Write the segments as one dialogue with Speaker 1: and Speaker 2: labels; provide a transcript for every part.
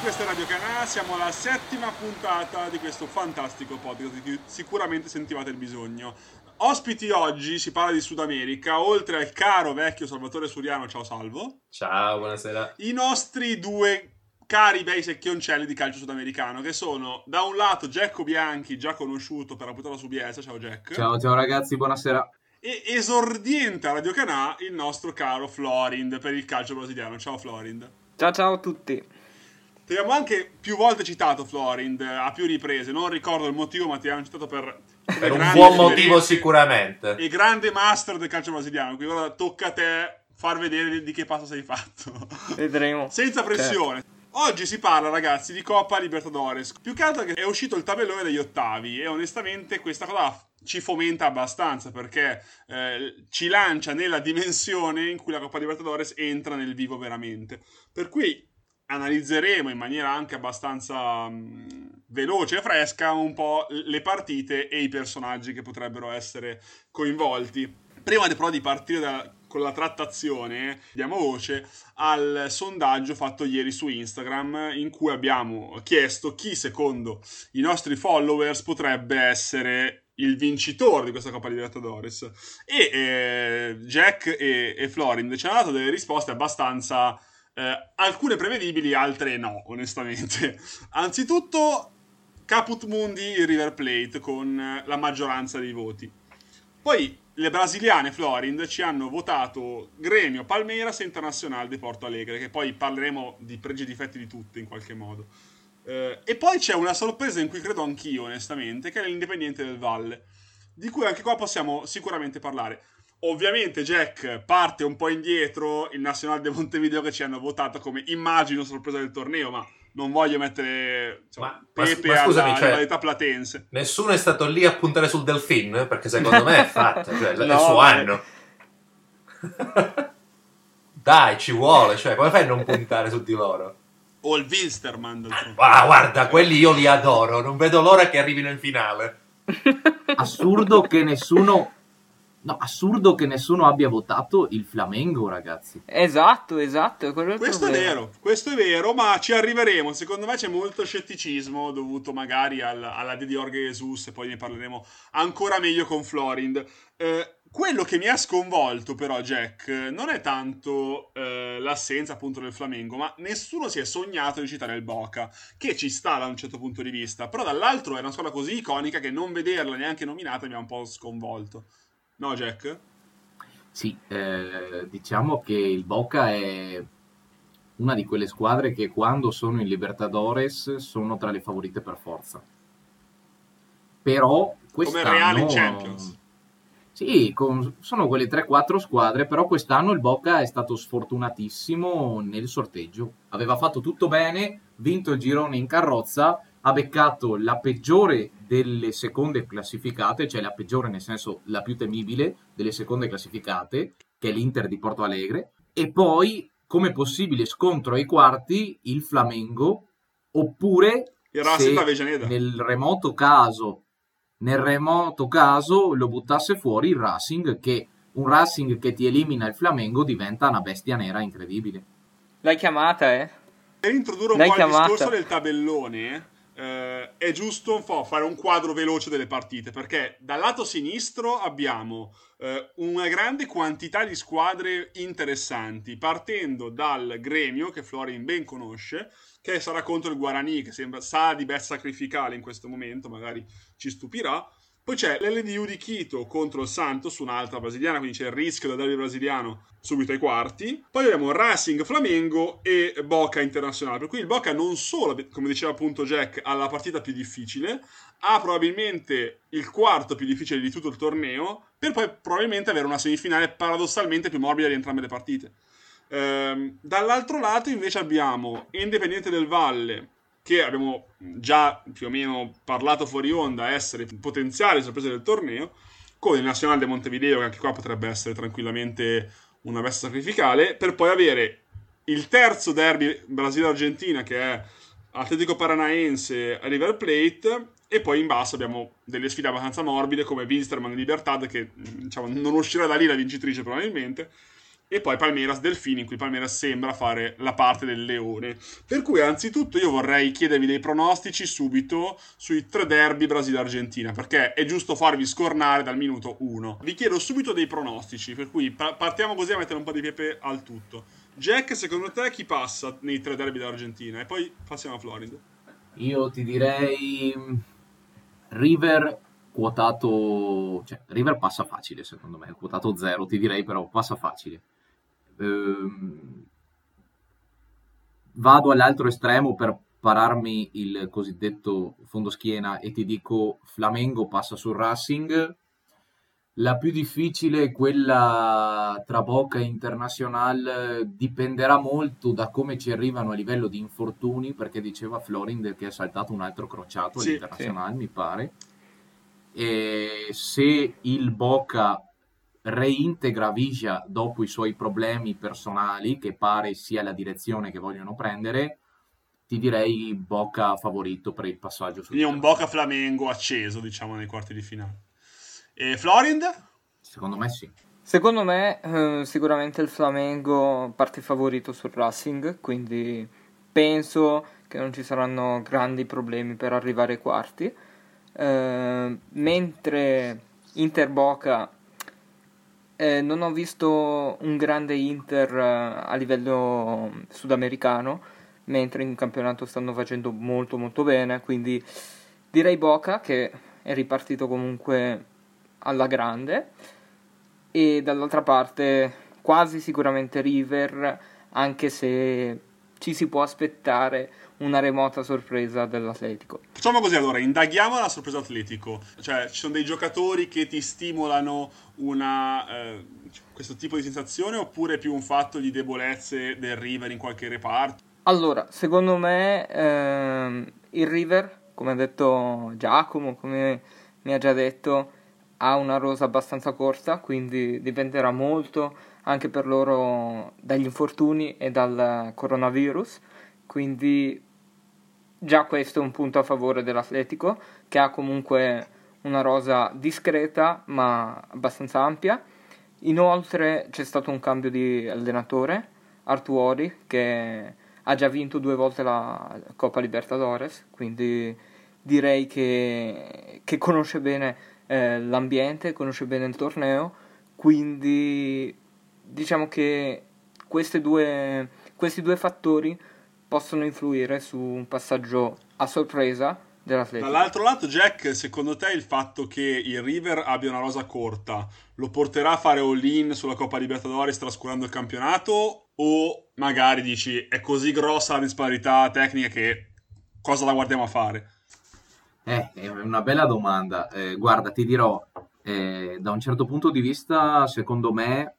Speaker 1: questa è Radio Canà, siamo alla settima puntata di questo fantastico podcast di cui sicuramente sentivate il bisogno. Ospiti oggi, si parla di Sud America, oltre al caro vecchio Salvatore Suriano, ciao Salvo.
Speaker 2: Ciao, buonasera.
Speaker 1: I nostri due cari bei secchioncelli di calcio sudamericano, che sono da un lato Giacco Bianchi, già conosciuto per la puntata su BS, ciao Jack.
Speaker 3: Ciao, ciao ragazzi, buonasera.
Speaker 1: E esordiente a Radio Canà il nostro caro Florind per il calcio brasiliano. Ciao Florind.
Speaker 4: Ciao ciao a tutti.
Speaker 1: Ti abbiamo anche più volte citato Florind a più riprese, non ricordo il motivo, ma ti abbiamo citato per,
Speaker 2: per un buon motivo sicuramente.
Speaker 1: Il grande master del calcio brasiliano, quindi ora tocca a te far vedere di che passo sei fatto.
Speaker 4: Vedremo.
Speaker 1: Senza pressione. Certo. Oggi si parla, ragazzi, di Coppa Libertadores. Più che altro che è uscito il tabellone degli ottavi e onestamente questa cosa ci fomenta abbastanza perché eh, ci lancia nella dimensione in cui la Coppa Libertadores entra nel vivo veramente. Per cui analizzeremo in maniera anche abbastanza mh, veloce e fresca un po' le partite e i personaggi che potrebbero essere coinvolti. Prima però di partire da, con la trattazione, diamo voce al sondaggio fatto ieri su Instagram in cui abbiamo chiesto chi secondo i nostri followers potrebbe essere il vincitore di questa Coppa Libertadores. E eh, Jack e, e Florin ci hanno dato delle risposte abbastanza eh, alcune prevedibili, altre no, onestamente. Anzitutto, Caput Mundi il River Plate con eh, la maggioranza dei voti. Poi le brasiliane Florind ci hanno votato Gremio, Palmeiras e Internazionale di Porto Alegre, che poi parleremo di pregi e difetti di tutte in qualche modo. Eh, e poi c'è una sorpresa in cui credo anch'io, onestamente, che è l'Indipendiente del Valle, di cui anche qua possiamo sicuramente parlare. Ovviamente Jack parte un po' indietro, il Nazionale de Montevideo che ci hanno votato come immagino sorpresa del torneo, ma non voglio mettere insomma, ma, Pepe ma, ma scusami, alla cioè, rivalità platense.
Speaker 2: Nessuno è stato lì a puntare sul Delfin, perché secondo me è fatto, cioè, no, è il suo anno. Dai, ci vuole, cioè, come fai a non puntare su di loro?
Speaker 1: O il Wilstermann.
Speaker 2: Ah, guarda, quelli io li adoro, non vedo l'ora che arrivino in finale.
Speaker 3: Assurdo che nessuno No, assurdo che nessuno abbia votato il Flamengo, ragazzi.
Speaker 4: Esatto, esatto. È
Speaker 1: questo è vero, questo è vero, ma ci arriveremo. Secondo me c'è molto scetticismo dovuto magari al, alla D di Jorge Jesus e poi ne parleremo ancora meglio con Florind. Eh, quello che mi ha sconvolto però, Jack, non è tanto eh, l'assenza appunto del Flamengo, ma nessuno si è sognato di citare il Boca, che ci sta da un certo punto di vista, però dall'altro è una squadra così iconica che non vederla neanche nominata mi ha un po' sconvolto. No, Jack?
Speaker 3: Sì, eh, diciamo che il Boca è una di quelle squadre che quando sono in Libertadores sono tra le favorite per forza. Però quest'anno...
Speaker 1: Come Real in Champions.
Speaker 3: Sì, con, sono quelle 3-4 squadre, però quest'anno il Boca è stato sfortunatissimo nel sorteggio. Aveva fatto tutto bene, vinto il girone in carrozza, ha beccato la peggiore delle seconde classificate, cioè la peggiore nel senso la più temibile delle seconde classificate, che è l'Inter di Porto Alegre, e poi come possibile scontro ai quarti il Flamengo, oppure nel remoto caso nel remoto caso lo buttasse fuori il Racing che un Racing che ti elimina il Flamengo diventa una bestia nera incredibile.
Speaker 4: L'hai chiamata, eh?
Speaker 1: Per introdurre un L'hai po' chiamata. il discorso del tabellone, eh, è giusto un po' fare un quadro veloce delle partite perché dal lato sinistro abbiamo eh, una grande quantità di squadre interessanti partendo dal gremio che Florin ben conosce che sarà contro il Guarani che sembra sa di best sacrificale in questo momento magari ci stupirà poi c'è l'LDU di Quito contro il Santos, un'altra brasiliana, quindi c'è il rischio da derby brasiliano subito ai quarti. Poi abbiamo Racing Flamengo e Boca Internazionale. Per cui il Boca non solo, come diceva appunto Jack, ha la partita più difficile, ha probabilmente il quarto più difficile di tutto il torneo, per poi probabilmente avere una semifinale paradossalmente più morbida di entrambe le partite. Ehm, dall'altro lato invece abbiamo Independiente del Valle che abbiamo già più o meno parlato fuori onda essere potenziali sorprese del torneo, con il Nazionale Montevideo, che anche qua potrebbe essere tranquillamente una veste sacrificale, per poi avere il terzo derby Brasile-Argentina, che è Atletico Paranaense River Plate, e poi in basso abbiamo delle sfide abbastanza morbide come Wilstermann e Libertad, che diciamo, non uscirà da lì la vincitrice probabilmente, e poi Palmeiras Delfini, in cui Palmeiras sembra fare la parte del leone. Per cui, anzitutto, io vorrei chiedervi dei pronostici subito sui tre derby Brasile-Argentina, perché è giusto farvi scornare dal minuto 1. Vi chiedo subito dei pronostici, per cui pa- partiamo così a mettere un po' di pepe al tutto. Jack, secondo te chi passa nei tre derby dell'Argentina? E poi passiamo a Florida.
Speaker 3: Io ti direi mm, River quotato, cioè River passa facile secondo me, quotato 0 ti direi però passa facile. Ehm, vado all'altro estremo per pararmi il cosiddetto fondoschiena e ti dico Flamengo passa sul Racing. La più difficile è quella tra Boca e Internazionale, dipenderà molto da come ci arrivano a livello di infortuni, perché diceva Florind che è saltato un altro crociato
Speaker 1: Sì,
Speaker 3: all'Internazionale, mi pare. E se il Boca reintegra Vigia dopo i suoi problemi personali, che pare sia la direzione che vogliono prendere, ti direi Boca favorito per il passaggio
Speaker 1: Quindi un Boca Flamengo acceso, diciamo, nei quarti di finale. E Florind?
Speaker 3: Secondo me sì.
Speaker 4: Secondo me eh, sicuramente il Flamengo parte favorito sul Racing, quindi penso che non ci saranno grandi problemi per arrivare ai quarti. Eh, mentre Inter Boca eh, non ho visto un grande Inter eh, a livello sudamericano, mentre in campionato stanno facendo molto molto bene, quindi direi Boca che è ripartito comunque alla grande. E dall'altra parte quasi sicuramente River, anche se ci si può aspettare una remota sorpresa dell'Atletico.
Speaker 1: Facciamo così allora, indaghiamo la sorpresa atletico. Cioè, ci sono dei giocatori che ti stimolano una, eh, questo tipo di sensazione oppure è più un fatto di debolezze del River in qualche reparto?
Speaker 4: Allora, secondo me ehm, il River, come ha detto Giacomo, come mi ha già detto, ha una rosa abbastanza corta, quindi dipenderà molto anche per loro dagli infortuni e dal coronavirus. Quindi già questo è un punto a favore dell'Atletico, che ha comunque una rosa discreta ma abbastanza ampia. Inoltre c'è stato un cambio di allenatore, Artuori, che ha già vinto due volte la Coppa Libertadores, quindi direi che, che conosce bene eh, l'ambiente, conosce bene il torneo, quindi diciamo che due, questi due fattori possono influire su un passaggio a sorpresa dell'Atletico.
Speaker 1: Dall'altro lato, Jack, secondo te il fatto che il River abbia una rosa corta lo porterà a fare all-in sulla Coppa Libertadores trascurando il campionato? O magari dici è così grossa la disparità tecnica che cosa la guardiamo a fare?
Speaker 3: Eh, è una bella domanda. Eh, guarda, ti dirò, eh, da un certo punto di vista, secondo me,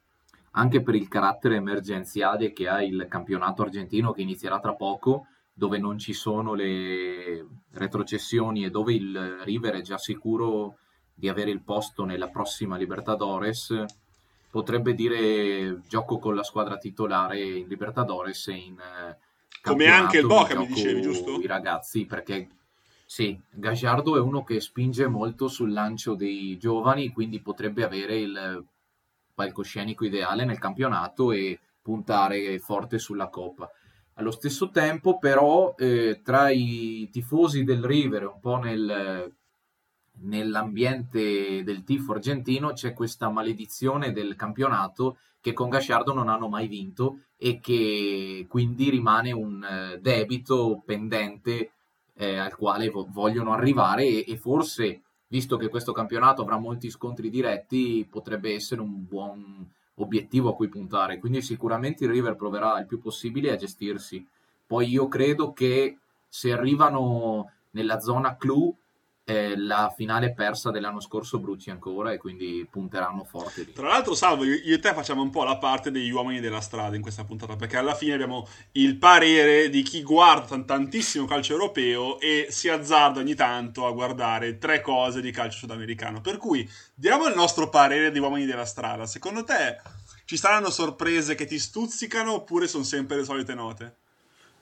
Speaker 3: anche per il carattere emergenziale che ha il campionato argentino che inizierà tra poco, dove non ci sono le retrocessioni e dove il River è già sicuro di avere il posto nella prossima Libertadores, potrebbe dire gioco con la squadra titolare in Libertadores e in eh,
Speaker 1: Come anche il Boca, mi dicevi, giusto?
Speaker 3: I ragazzi, perché sì, Gagliardo è uno che spinge molto sul lancio dei giovani, quindi potrebbe avere il palcoscenico ideale nel campionato e puntare forte sulla Coppa. Allo stesso tempo, però, eh, tra i tifosi del River, un po' nel, nell'ambiente del tifo argentino, c'è questa maledizione del campionato che con Gasciardo non hanno mai vinto e che quindi rimane un eh, debito pendente eh, al quale vo- vogliono arrivare e, e forse, visto che questo campionato avrà molti scontri diretti, potrebbe essere un buon obiettivo a cui puntare. Quindi sicuramente il River proverà il più possibile a gestirsi. Poi io credo che se arrivano nella zona clou, eh, la finale persa dell'anno scorso bruci ancora e quindi punteranno forte lì.
Speaker 1: Tra l'altro, Salvo, io e te facciamo un po' la parte degli uomini della strada in questa puntata, perché alla fine abbiamo il parere di chi guarda tan- tantissimo calcio europeo e si azzarda ogni tanto a guardare tre cose di calcio sudamericano. Per cui diamo il nostro parere di uomini della strada. Secondo te ci saranno sorprese che ti stuzzicano oppure sono sempre le solite note?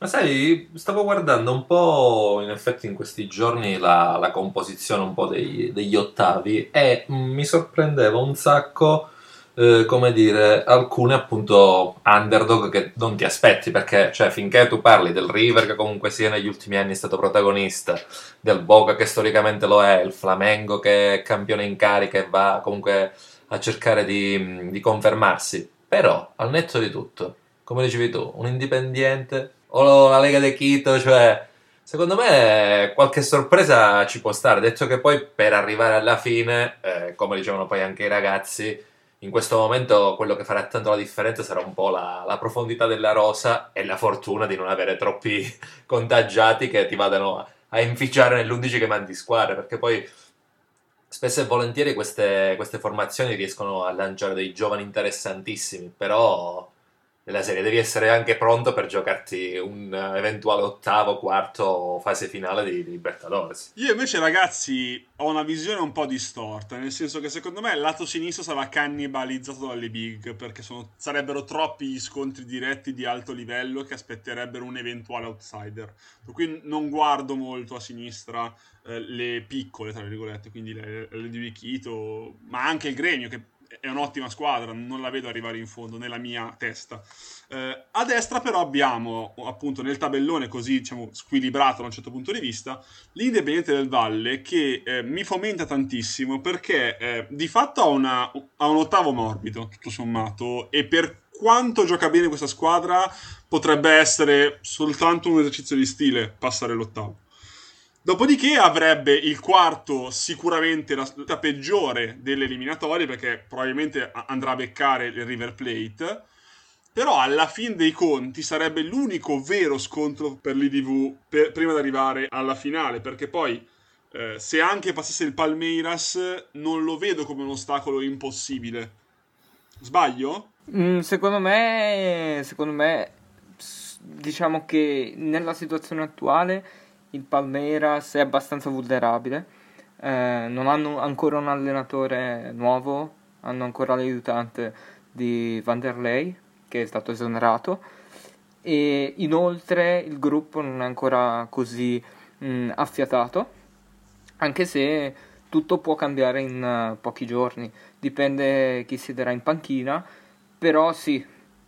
Speaker 2: Ma sai, stavo guardando un po' in effetti in questi giorni la, la composizione un po' dei- degli ottavi e mi sorprendeva un sacco eh, come dire, alcune appunto underdog che non ti aspetti perché, cioè, finché tu parli del River che comunque sia negli ultimi anni stato protagonista, del Boca che storicamente lo è, il Flamengo che è campione in carica e va comunque a cercare di, di confermarsi, però al netto di tutto, come dicevi tu, un indipendiente o la Lega de Quito, cioè Secondo me qualche sorpresa ci può stare, detto che poi per arrivare alla fine, eh, come dicevano poi anche i ragazzi, in questo momento quello che farà tanto la differenza sarà un po' la, la profondità della rosa e la fortuna di non avere troppi contagiati che ti vadano a inficiare nell'11 che mandi squadre, perché poi spesso e volentieri queste, queste formazioni riescono a lanciare dei giovani interessantissimi, però della serie. Devi essere anche pronto per giocarti un eventuale ottavo, quarto fase finale di, di Libertadores.
Speaker 1: Io invece, ragazzi, ho una visione un po' distorta, nel senso che secondo me il lato sinistro sarà cannibalizzato dalle big, perché sono, sarebbero troppi gli scontri diretti di alto livello che aspetterebbero un eventuale outsider. Per cui non guardo molto a sinistra eh, le piccole, tra virgolette, quindi le, le di Wichito, ma anche il Gremio, che è un'ottima squadra, non la vedo arrivare in fondo nella mia testa. Eh, a destra però abbiamo appunto nel tabellone così diciamo squilibrato da un certo punto di vista l'Indipendiente del Valle che eh, mi fomenta tantissimo perché eh, di fatto ha, una, ha un ottavo morbido tutto sommato e per quanto gioca bene questa squadra potrebbe essere soltanto un esercizio di stile passare l'ottavo. Dopodiché avrebbe il quarto sicuramente la, la peggiore delle eliminatorie perché probabilmente andrà a beccare il River Plate. Però alla fin dei conti sarebbe l'unico vero scontro per l'IDV per, prima di arrivare alla finale perché poi eh, se anche passasse il Palmeiras non lo vedo come un ostacolo impossibile. Sbaglio?
Speaker 4: Mm, secondo me, secondo me, diciamo che nella situazione attuale il Palmeiras è abbastanza vulnerabile. Eh, non hanno ancora un allenatore nuovo, hanno ancora l'aiutante di Vanderlei che è stato esonerato. E inoltre il gruppo non è ancora così mh, affiatato, anche se tutto può cambiare in uh, pochi giorni, dipende chi siederà in panchina, però sì,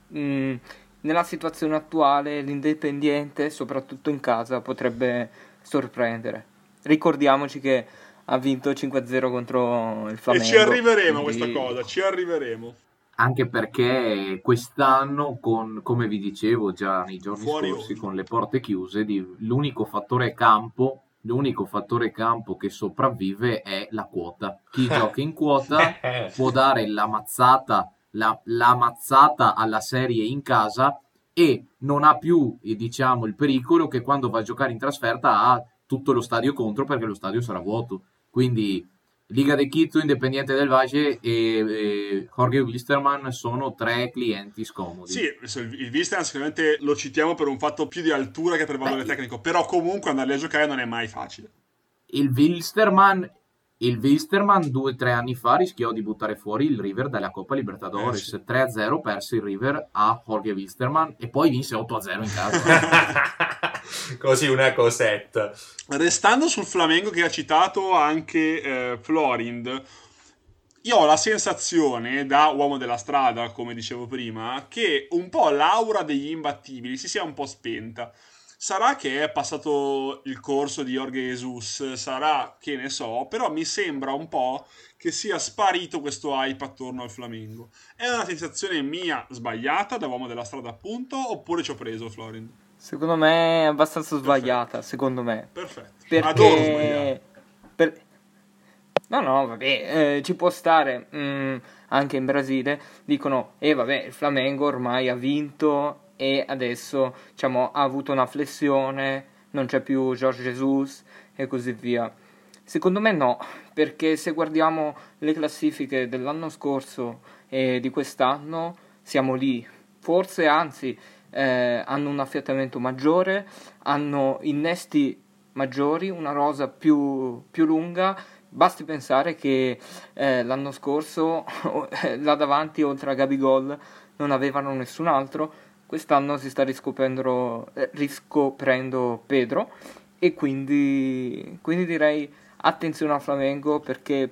Speaker 4: mh, nella situazione attuale l'Independiente, soprattutto in casa, potrebbe sorprendere. Ricordiamoci che ha vinto 5-0 contro il Flamengo.
Speaker 1: E ci arriveremo a questa cosa, ci arriveremo.
Speaker 3: Anche perché quest'anno, con, come vi dicevo già nei giorni Fuori scorsi, con le porte chiuse, di, l'unico fattore campo l'unico fattore campo che sopravvive è la quota. Chi gioca in quota può dare la mazzata la, la mazzata alla serie in casa e non ha più diciamo, il pericolo che quando va a giocare in trasferta ha tutto lo stadio contro perché lo stadio sarà vuoto. Quindi Liga de Quito, Independiente del Valle e, e Jorge Wisterman sono tre clienti scomodi.
Speaker 1: Sì, il Wisterman sicuramente lo citiamo per un fatto più di altura che per valore Beh, tecnico, però comunque andare a giocare non è mai facile.
Speaker 3: Il Wilstermann il Wisterman due o tre anni fa rischiò di buttare fuori il River dalla Coppa Libertadores. Eh sì. 3-0 perse il River a Jorge Wisterman e poi vinse 8-0 in casa.
Speaker 2: Così una cosetta.
Speaker 1: Restando sul Flamengo che ha citato anche eh, Florind, io ho la sensazione, da uomo della strada, come dicevo prima, che un po' l'aura degli imbattibili si sia un po' spenta. Sarà che è passato il corso di Jorge Jesus, sarà che ne so, però mi sembra un po' che sia sparito questo hype attorno al Flamengo. È una sensazione mia sbagliata da uomo della strada appunto, oppure ci ho preso Florin?
Speaker 4: Secondo me è abbastanza sbagliata, Perfetto. secondo me.
Speaker 1: Perfetto.
Speaker 4: Perché... Adoro sbagliare. Per... No, no, vabbè, eh, ci può stare. Mm, anche in Brasile dicono, eh vabbè, il Flamengo ormai ha vinto e adesso diciamo, ha avuto una flessione, non c'è più George Jesus e così via. Secondo me no, perché se guardiamo le classifiche dell'anno scorso e di quest'anno siamo lì, forse anzi eh, hanno un affiatamento maggiore, hanno innesti maggiori, una rosa più, più lunga. Basti pensare che eh, l'anno scorso là davanti, oltre a Gabigol, non avevano nessun altro quest'anno si sta riscoprendo, eh, riscoprendo Pedro e quindi, quindi direi attenzione al Flamengo perché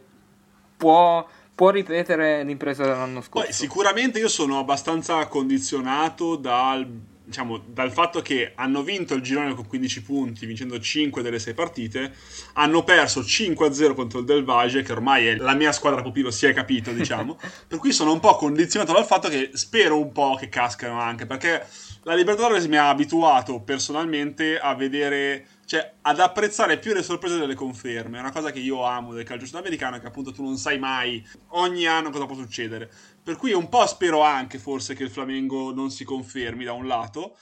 Speaker 4: può, può ripetere l'impresa dell'anno scorso.
Speaker 1: Poi sicuramente io sono abbastanza condizionato dal, diciamo, dal fatto che hanno vinto il girone con 15 punti, vincendo 5 delle 6 partite, hanno perso 5-0 contro il Del Valle, che ormai è la mia squadra pupillo, si è capito, diciamo. per cui sono un po' condizionato dal fatto che spero un po' che cascano anche, perché la Libertadores mi ha abituato personalmente a vedere cioè ad apprezzare più le sorprese delle conferme. È una cosa che io amo del calcio sudamericano, che appunto tu non sai mai ogni anno cosa può succedere. Per cui un po' spero anche forse che il Flamengo non si confermi da un lato.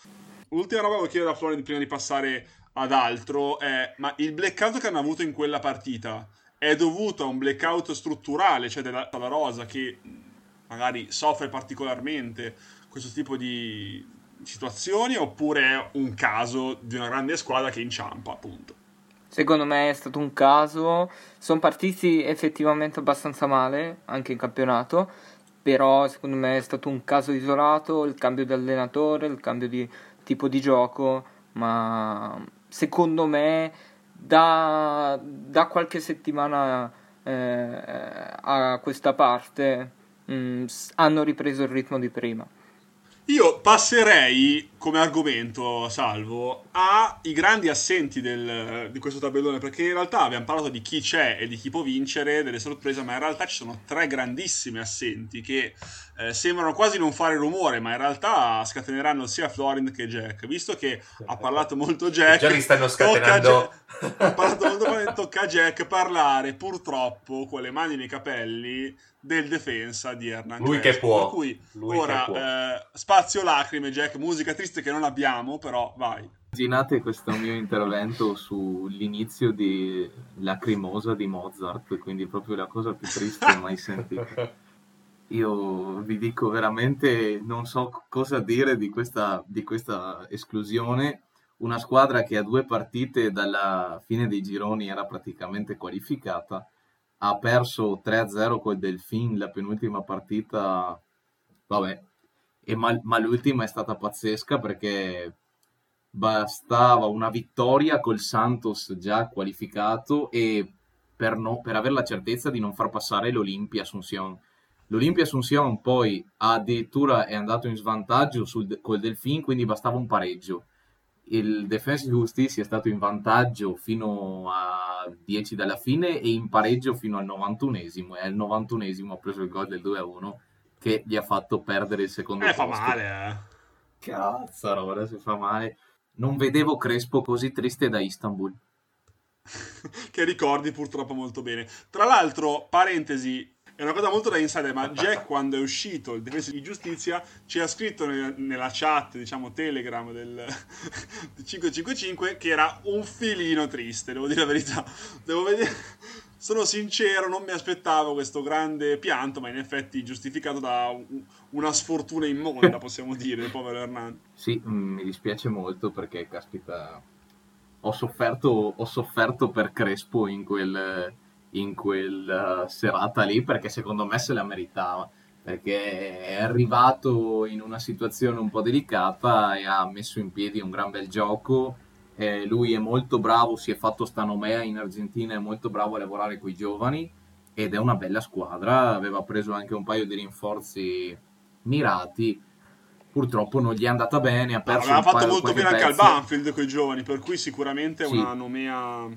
Speaker 1: Ultima roba che voglio chiedere a Florent prima di passare ad altro è: ma il blackout che hanno avuto in quella partita è dovuto a un blackout strutturale, cioè della, della Rosa che magari soffre particolarmente questo tipo di, situazioni oppure un caso di una grande squadra che inciampa, appunto?
Speaker 4: Secondo me è stato un caso, sono partiti effettivamente abbastanza male anche in campionato, però secondo me è stato un caso isolato, il cambio di allenatore, il cambio di tipo di gioco, ma secondo me da, da qualche settimana eh, a questa parte mh, mm, hanno ripreso il ritmo di prima.
Speaker 1: Io passerei come argomento, salvo, ai grandi assenti del, di questo tabellone, perché in realtà abbiamo parlato di chi c'è e di chi può vincere, delle sorprese, ma in realtà ci sono tre grandissimi assenti che eh, sembrano quasi non fare rumore, ma in realtà scateneranno sia Florent che Jack. Visto che ha parlato molto Jack,
Speaker 2: già li stanno scatenando.
Speaker 1: Jack, ha parlato molto bene, tocca a Jack parlare purtroppo con le mani nei capelli del difensa di Hernan
Speaker 2: Lui Crespo. che può.
Speaker 1: Per cui
Speaker 2: Lui
Speaker 1: ora eh, spazio lacrime, Jack, musica triste che non abbiamo, però vai.
Speaker 3: Immaginate questo mio intervento sull'inizio di Lacrimosa di Mozart, quindi proprio la cosa più triste mai sentita. Io vi dico veramente, non so cosa dire di questa, di questa esclusione. Una squadra che a due partite dalla fine dei gironi era praticamente qualificata ha perso 3-0 col Delfin la penultima partita, vabbè, ma, ma, l'ultima è stata pazzesca perché bastava una vittoria col Santos già qualificato e per, no, per avere la certezza di non far passare l'Olimpia Asunción. L'Olimpia Asunción poi addirittura è andato in svantaggio sul, col Delfin, quindi bastava un pareggio il Defensa Justicia è stato in vantaggio fino a 10 dalla fine e in pareggio fino al 91esimo e al 91esimo ha preso il gol del 2-1 che gli ha fatto perdere il secondo
Speaker 1: eh, posto. fa male, eh.
Speaker 3: Cazzo, ora si fa male. Non vedevo Crespo così triste da Istanbul.
Speaker 1: che ricordi purtroppo molto bene. Tra l'altro, parentesi, è una cosa molto da insider, ma Jack quando è uscito il difesa di giustizia ci ha scritto nella chat, diciamo Telegram del, 555 che era un filino triste, devo dire la verità. Devo vedere sono sincero, non mi aspettavo questo grande pianto, ma in effetti giustificato da una sfortuna immonda, possiamo dire, del povero Hernando.
Speaker 3: Sì, mm, mi dispiace molto perché, caspita, ho sofferto, ho sofferto per Crespo in quel in quella serata lì perché secondo me se la meritava. Perché è arrivato in una situazione un po' delicata e ha messo in piedi un gran bel gioco. Eh, lui è molto bravo si è fatto stanomea in Argentina è molto bravo a lavorare con i giovani ed è una bella squadra. Aveva preso anche un paio di rinforzi mirati. Purtroppo non gli è andata bene ha perso
Speaker 1: aveva fatto molto bene anche al Banfield con i giovani per cui sicuramente è sì. una nomea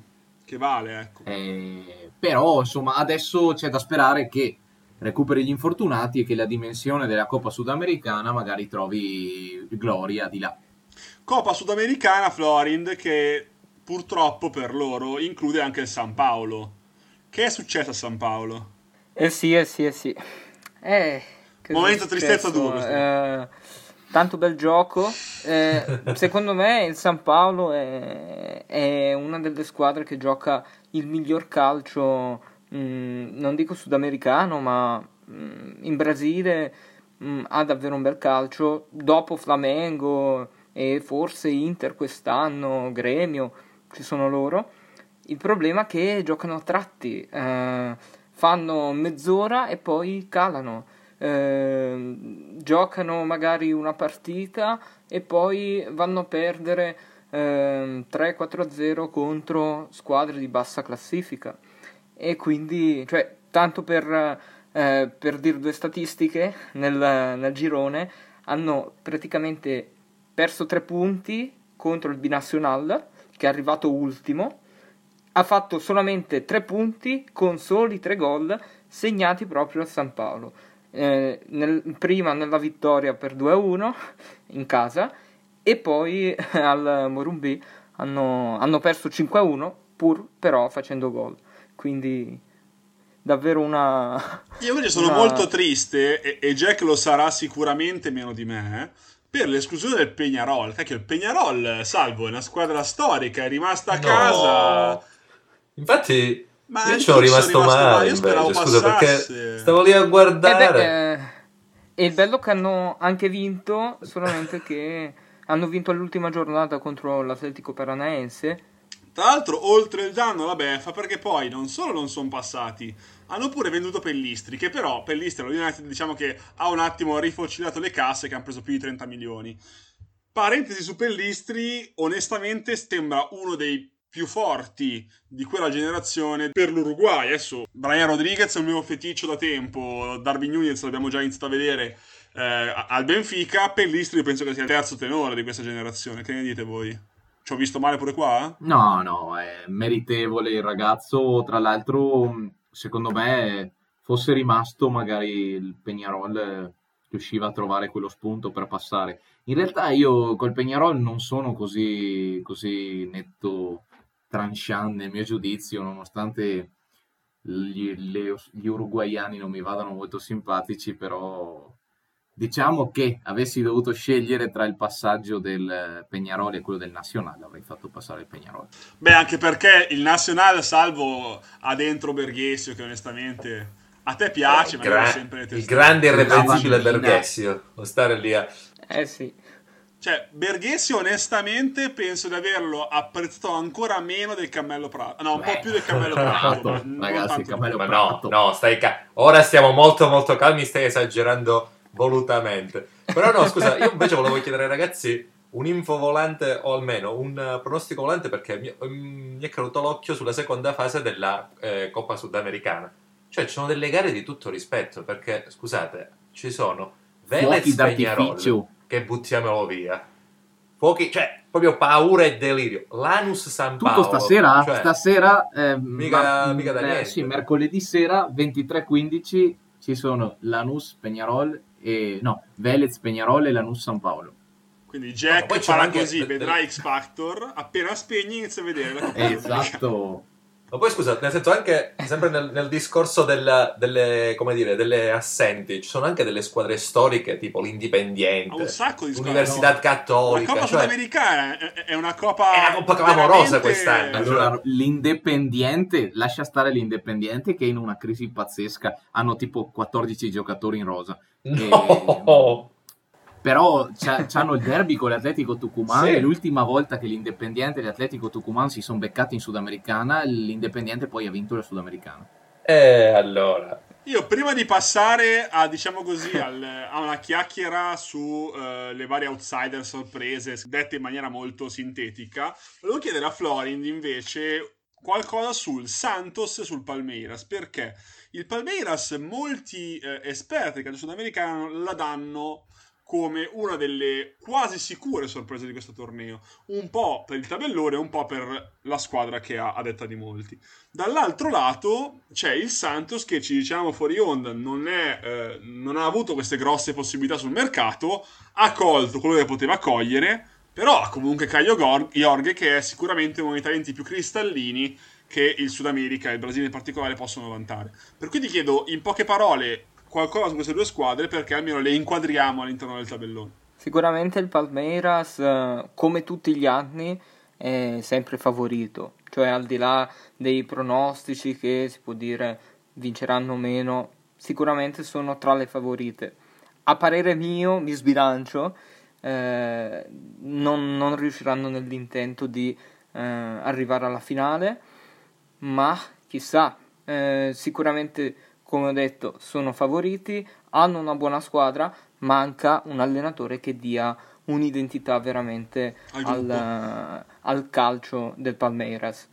Speaker 1: che vale ecco.
Speaker 3: Eh, però insomma adesso c'è da sperare che recuperi gli infortunati e che la dimensione della Coppa Sudamericana magari trovi gloria di là.
Speaker 1: Coppa Sudamericana Florind che purtroppo per loro include anche il San Paolo. Che è successo a San Paolo?
Speaker 4: Eh sì, eh sì, eh sì. Eh,
Speaker 1: Momento tristezza duro.
Speaker 4: Eh, tanto bel gioco. Eh, secondo me il San Paolo è, è, una delle squadre che gioca il miglior calcio, mh, mm, non dico sudamericano, ma mh, mm, in Brasile mh, mm, ha davvero un bel calcio. Dopo Flamengo e forse Inter quest'anno, Gremio, ci sono loro. Il problema è che giocano a tratti, eh, fanno mezz'ora e poi calano eh, giocano magari una partita e poi vanno a perdere eh, 3-4-0 contro squadre di bassa classifica e quindi cioè, tanto per eh, per dire due statistiche, nel, nel girone hanno praticamente perso tre punti contro il Binacional, che è arrivato ultimo, ha fatto solamente tre punti con soli tre gol segnati proprio a San Paolo. Eh, nel, prima nella vittoria per 2-1 in casa e poi al Morumbi hanno, hanno perso 5-1 pur però facendo gol. Quindi davvero una...
Speaker 1: Io invece sono una... molto triste e, e, Jack lo sarà sicuramente meno di me per l'esclusione del Peñarol. Cacchio, il Peñarol, salvo, è una squadra storica, è rimasta a no. casa.
Speaker 2: Infatti, Ma io ci sono rimasto male invece, scusa, perché stavo lì a guardare.
Speaker 4: E, beh, eh, e il bello che hanno anche vinto, solamente che hanno vinto l'ultima giornata contro l'Atletico Paranaense
Speaker 1: tra l'altro, oltre il danno, la beffa, perché poi non solo non sono passati, hanno pure venduto Pellistri, che però Pellistri, lo United, diciamo che ha un attimo rifocilato le casse che hanno preso più di 30 milioni. Parentesi su Pellistri, onestamente sembra uno dei più forti di quella generazione per l'Uruguay. Adesso Brian Rodriguez è un mio feticcio da tempo, Darwin Nunez l'abbiamo già iniziato a vedere eh, al Benfica, Pellistri penso che sia il terzo tenore di questa generazione. Che ne dite voi? Ci ho visto male pure qua?
Speaker 3: No, no, è meritevole il ragazzo. Tra l'altro, secondo me, fosse rimasto magari il Peñarol riusciva a trovare quello spunto per passare. In realtà io col Peñarol non sono così, così netto tranchant nel mio giudizio, nonostante gli, le, gli uruguaiani non mi vadano molto simpatici, però Diciamo che avessi dovuto scegliere tra il passaggio del Pegnaroli e quello del Nazionale, avrei fatto passare il Pegnaroli.
Speaker 1: Beh, anche perché il Nazionale, salvo ha dentro Berghesio, che onestamente a te piace, eh, ma gra- sempre
Speaker 2: Il grande e irreprensibile Berghesio, lo stare lì a...
Speaker 4: Eh sì.
Speaker 1: Cioè, Berghesio onestamente penso di averlo apprezzato ancora meno del Cammello Prato. No, un Beh, po' più del Cammello Prato.
Speaker 3: Ragazzi, il Cammello
Speaker 2: Prato. No, no, stai ca- ora stiamo molto molto calmi, stai esagerando volutamente. Però no, scusa, io invece volevo chiedere ai ragazzi un info volante o almeno un pronostico volante perché mi, mm, mi è caduto l'occhio sulla seconda fase della eh, Coppa Sudamericana. Cioè ci sono delle gare di tutto rispetto perché, scusate, ci sono Velez Peñarol che buttiamolo via. Fuochi, cioè, proprio paura e delirio. Lanus San Paolo.
Speaker 3: Tutto stasera,
Speaker 2: cioè,
Speaker 3: stasera eh,
Speaker 2: mica, ma, mica da eh,
Speaker 3: Sì, mercoledì sera 23.15 ci sono Lanus, Peñarol e no, Velez, Peñarol e Lanús San Paolo.
Speaker 1: Quindi Jack no, farà così, vedrà X Factor, appena spegni inizia a vedere.
Speaker 3: Esatto.
Speaker 2: Ma poi scusa, nel senso anche sempre nel, nel discorso del, delle, come dire, delle assenti, ci sono anche delle squadre storiche tipo l'Indipendiente,
Speaker 1: un sacco di
Speaker 2: l'Università no. Cattolica.
Speaker 1: La Coppa
Speaker 2: cioè,
Speaker 1: Sudamericana è una Coppa...
Speaker 2: È una Coppa clamorosa quest'anno.
Speaker 3: Allora, cioè. l'Independiente, lascia stare l'Independiente che è in una crisi pazzesca, hanno tipo 14 giocatori in rosa.
Speaker 2: No!
Speaker 3: Però hanno il derby con l'Atletico Tucumán sì. e l'ultima volta che l'Independiente e l'Atletico Tucumán si sono beccati in Sudamericana, l'Independiente poi ha vinto la Sudamericana.
Speaker 2: E allora...
Speaker 1: Io prima di passare a, diciamo così, al, a una chiacchiera sulle uh, varie outsider sorprese, dette in maniera molto sintetica, volevo chiedere a Florind invece qualcosa sul Santos e sul Palmeiras, perché il Palmeiras molti eh, esperti del calcio sudamericano la danno come una delle quasi sicure sorprese di questo torneo, un po' per il tabellone un po' per la squadra che ha a detta di molti. Dall'altro lato c'è il Santos che ci diciamo fuori onda non, è, eh, non ha avuto queste grosse possibilità sul mercato, ha colto quello che poteva cogliere, però ha comunque Caio Jorge che è sicuramente uno dei talenti più cristallini che il Sud America e il Brasile in particolare possono vantare. Per cui ti chiedo in poche parole qualcosa su queste due squadre perché almeno le inquadriamo all'interno del tabellone.
Speaker 4: Sicuramente il Palmeiras, eh, come tutti gli anni, è sempre favorito, cioè al di là dei pronostici che si può dire vinceranno meno, sicuramente sono tra le favorite. A parere mio, mi sbilancio, eh, non, non, riusciranno nell'intento di eh, arrivare alla finale, ma chissà, eh, sicuramente come ho detto, sono favoriti, hanno una buona squadra, manca un allenatore che dia un'identità veramente al, al, al calcio del Palmeiras.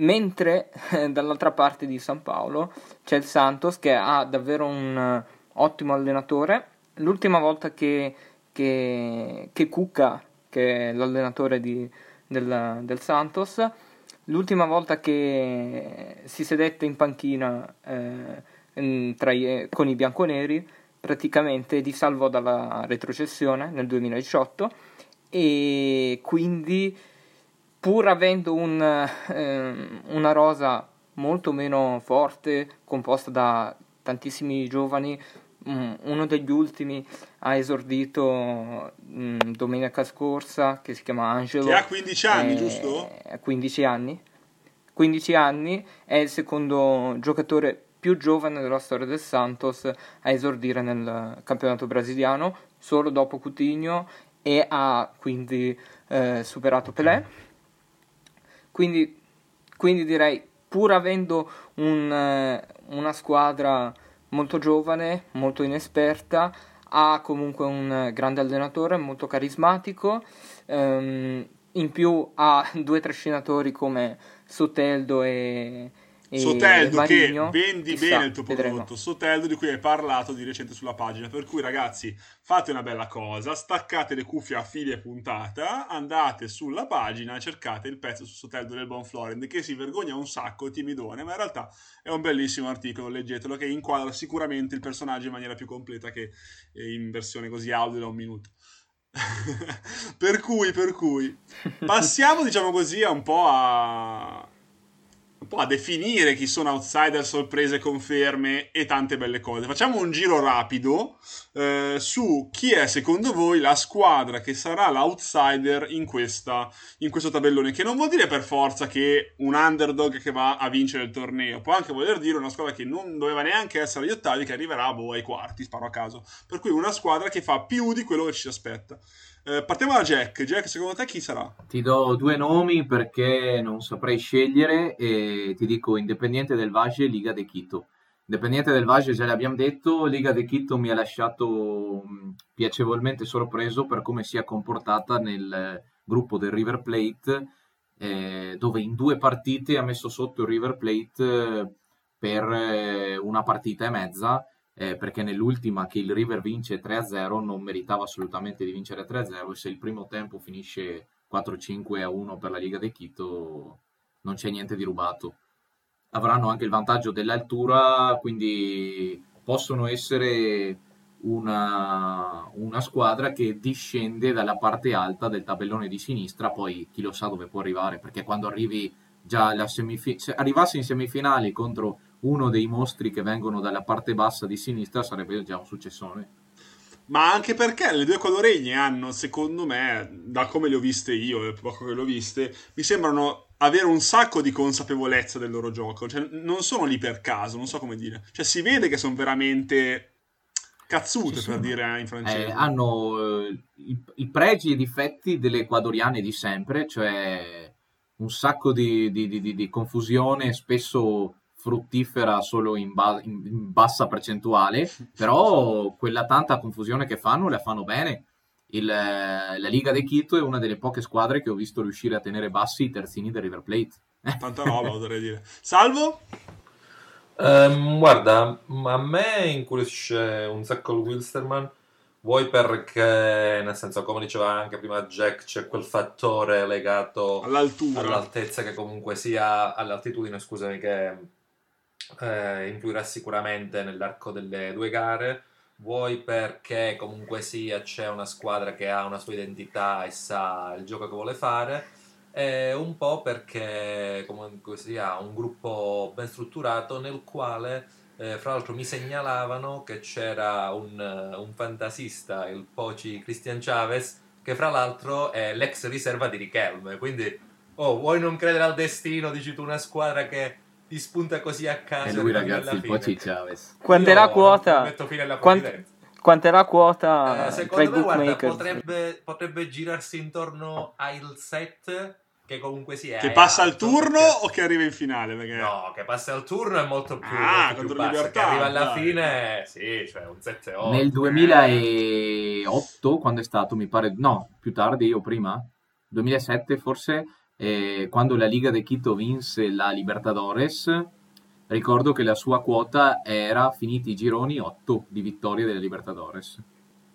Speaker 4: mentre dall'altra parte di San Paolo c'è il Santos che ha davvero un uh, ottimo allenatore. L'ultima volta che, che, che Cucca, che è l'allenatore di, del, del, Santos, l'ultima volta che si sedette in panchina eh, i, con i bianconeri, praticamente li salvò dalla retrocessione nel 2018 e quindi pur avendo un, eh, una rosa molto meno forte, composta da tantissimi giovani, um, uno degli ultimi ha esordito um, domenica scorsa, che si chiama Angelo.
Speaker 1: Che ha 15 anni, eh, giusto?
Speaker 4: 15 anni. 15 anni, è il secondo giocatore più giovane della storia del Santos a esordire nel campionato brasiliano, solo dopo Coutinho e ha quindi eh, superato Pelé. Quindi, quindi direi, pur avendo un, eh, una squadra molto giovane, molto inesperta, ha comunque un grande allenatore, molto carismatico, ehm, in più ha due trascinatori come Soteldo e,
Speaker 1: Soteldo che vendi Chissà, bene il tuo prodotto, vedremo. Soteldo di cui hai parlato di recente sulla pagina, per cui ragazzi fate una bella cosa, staccate le cuffie a fine puntata, andate sulla pagina e cercate il pezzo su Soteldo del Buon Florend che si vergogna un sacco, timidone, ma in realtà è un bellissimo articolo, leggetelo, che inquadra sicuramente il personaggio in maniera più completa che in versione così audio da un minuto. per cui, per cui, passiamo diciamo così a un po' a un po' a definire chi sono outsider, sorprese, conferme e tante belle cose. Facciamo un giro rapido eh, su chi è secondo voi la squadra che sarà l'outsider in, questa, in questo tabellone, che non vuol dire per forza che un underdog che va a vincere il torneo, può anche voler dire una squadra che non doveva neanche essere agli ottavi, che arriverà boh, ai quarti, sparo a caso. Per cui una squadra che fa più di quello che ci si aspetta. Eh, partiamo da Jack. Jack, secondo te chi sarà?
Speaker 3: Ti do due nomi perché non saprei scegliere e ti dico Independiente del Valle e Liga de Quito. Independiente del Valle già l'abbiamo detto, Liga de Quito mi ha lasciato piacevolmente sorpreso per come si è comportata nel gruppo del River Plate, eh, dove in due partite ha messo sotto il River Plate eh, per eh, una partita e mezza eh, perché nell'ultima che il River vince 3-0 non meritava assolutamente di vincere 3-0 e se il primo tempo finisce 4-5-1 per la Liga de Quito non c'è niente di rubato. Avranno anche il vantaggio dell'altura, quindi possono essere una, una, squadra che discende dalla parte alta del tabellone di sinistra, poi chi lo sa dove può arrivare, perché quando arrivi già alla semifinale, se arrivassi in semifinali contro uno dei mostri che vengono dalla parte bassa di sinistra sarebbe già un successone.
Speaker 1: Ma anche perché le due coloregne hanno, secondo me, da come le ho viste io, e poco che le ho viste, mi sembrano avere un sacco di consapevolezza del loro gioco. Cioè, non sono lì per caso, non so come dire. Cioè, si vede che sono veramente cazzute, per dire in francese.
Speaker 3: Eh, hanno eh, i, i, pregi e i difetti delle ecuadoriane di sempre, cioè un sacco di, di, di, di confusione, spesso fruttifera solo in, ba- in, bassa percentuale, però quella tanta confusione che fanno la fanno bene. Il, la Liga de Quito è una delle poche squadre che ho visto riuscire a tenere bassi i terzini del River Plate.
Speaker 1: Tanta roba, vorrei dire. Salvo?
Speaker 2: Um, guarda, a me incuriosisce un sacco il Wilsterman. Vuoi perché, nel senso, come diceva anche prima Jack, c'è quel fattore legato
Speaker 1: all'altura,
Speaker 2: all'altezza che comunque sia, all'altitudine, scusami, che eh, influirà sicuramente nell'arco delle due gare, vuoi perché comunque sia c'è una squadra che ha una sua identità e sa il gioco che vuole fare, e un po' perché comunque sia un gruppo ben strutturato nel quale eh, fra l'altro mi segnalavano che c'era un, un fantasista, il Poci Christian Chavez, che fra l'altro è l'ex riserva di Richelme, quindi oh, vuoi non credere al destino, dici tu una squadra che ti spunta così a caso.
Speaker 3: E lui ragazzi, il Poci Chavez.
Speaker 4: Quant'è la quota? Metto fine alla Quant- Quant'è la quota?
Speaker 2: Eh, secondo me, guarda, potrebbe, potrebbe girarsi intorno al set che comunque si è
Speaker 1: che passa al turno perché... o che arriva in finale perché...
Speaker 2: no che passa al turno è molto più, ah, molto più basso che arriva alla dai. fine sì cioè un 7-8
Speaker 3: nel 2008 quando è stato mi pare no più tardi o prima 2007 forse eh, quando la Liga de Quito vinse la Libertadores, ricordo che la sua quota era finiti i gironi 8 di vittorie delle Libertadores.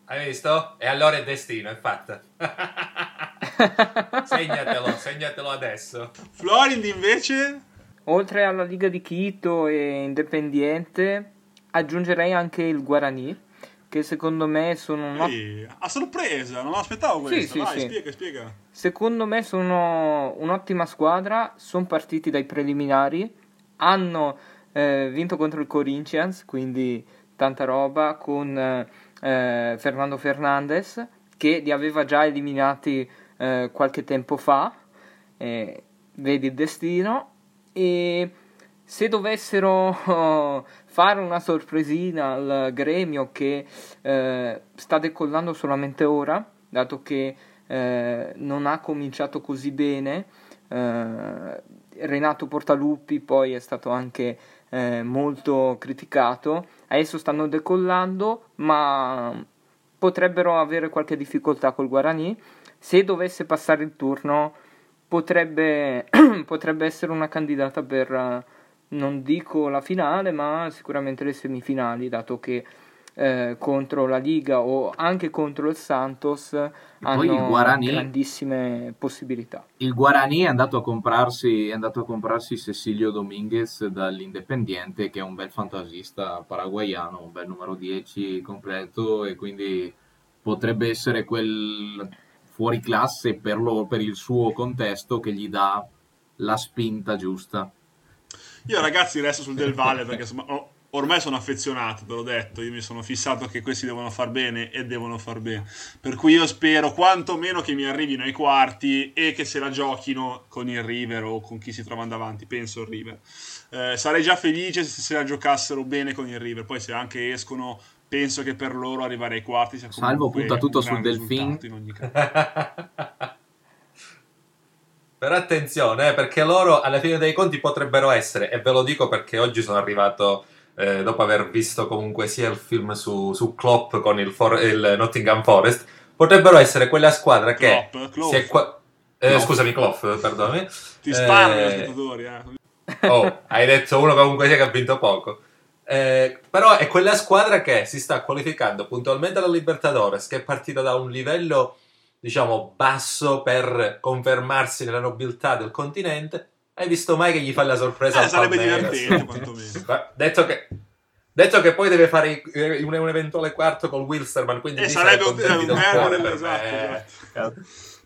Speaker 2: Hai visto? E allora è destino, è fatta. segnatelo, segnatelo adesso.
Speaker 1: Florind invece?
Speaker 4: Oltre alla Liga di Quito e Independiente, aggiungerei anche il Guarani, che secondo me sono un
Speaker 1: Ehi, a sorpresa, non aspettavo
Speaker 4: Sì,
Speaker 1: questo.
Speaker 4: sì,
Speaker 1: Vai,
Speaker 4: sì.
Speaker 1: spiega, spiega.
Speaker 4: Secondo me sono un'ottima squadra, sono partiti dai preliminari, hanno eh, vinto contro il Corinthians, quindi tanta roba, con eh, Fernando Fernandez, che li aveva già eliminati eh, qualche tempo fa, vedi il destino, e se dovessero fare una sorpresina al gremio che eh, sta decollando solamente ora, dato che eh, non ha cominciato così bene. eh, Renato Portaluppi poi è stato anche eh, molto criticato. Adesso stanno decollando, ma potrebbero avere qualche difficoltà col Guarani. Se dovesse passare il turno, potrebbe, potrebbe essere una candidata per, eh, non dico la finale, ma sicuramente le semifinali, dato che eh, contro la Liga o anche contro il Santos
Speaker 3: poi il
Speaker 4: hanno
Speaker 3: Guarani-
Speaker 4: grandissime possibilità.
Speaker 3: Il Guarani è andato a comprarsi, è andato a comprarsi Cecilio Dominguez dall'Independiente, che è un bel fantasista paraguayano, un bel numero 10 completo, e quindi potrebbe essere quel fuori classe per, lo- per il suo contesto che gli dà la spinta giusta.
Speaker 1: Io ragazzi resto sul Del Valle perché insomma, o- ormai sono affezionato, te l'ho detto, io mi sono fissato che questi devono far bene e devono far bene. Per cui io spero quantomeno che mi arrivino ai quarti e che se la giochino con il River o con chi si trova davanti, penso il River. Eh, sarei già felice se se la giocassero bene con il River, poi se anche escono penso che per loro arrivare ai quarti sia
Speaker 3: Salvo
Speaker 1: comunque
Speaker 3: punta tutto
Speaker 1: un
Speaker 3: sul Delfin.
Speaker 1: in ogni caso.
Speaker 2: Però attenzione, eh, perché loro alla fine dei conti potrebbero essere, e ve lo dico perché oggi sono arrivato eh, dopo aver visto comunque sia il film su, su Klopp con il, For- il Nottingham Forest, potrebbero essere quella squadra che
Speaker 1: Klopp,
Speaker 2: è qua- eh,
Speaker 3: Klopp.
Speaker 2: scusami, Klopp, perdonami.
Speaker 1: Ti sparano
Speaker 2: Eh,
Speaker 1: gli ascoltatori, eh.
Speaker 2: Oh, hai detto uno comunque sia che ha vinto poco. Eh, però è quella squadra che si sta qualificando puntualmente alla Libertadores, che è partita da un livello, diciamo, basso per confermarsi nella nobiltà del continente. Hai visto mai che gli fa la sorpresa
Speaker 1: Eh, sarebbe
Speaker 2: Palmeiras?
Speaker 1: divertente quantomeno.
Speaker 2: Detto che detto che poi deve fare eh, un, un eventuale quarto col Wilsterman, quindi
Speaker 1: E
Speaker 2: lì
Speaker 1: sarebbe un, un merda,
Speaker 2: per
Speaker 1: esatto, esatto.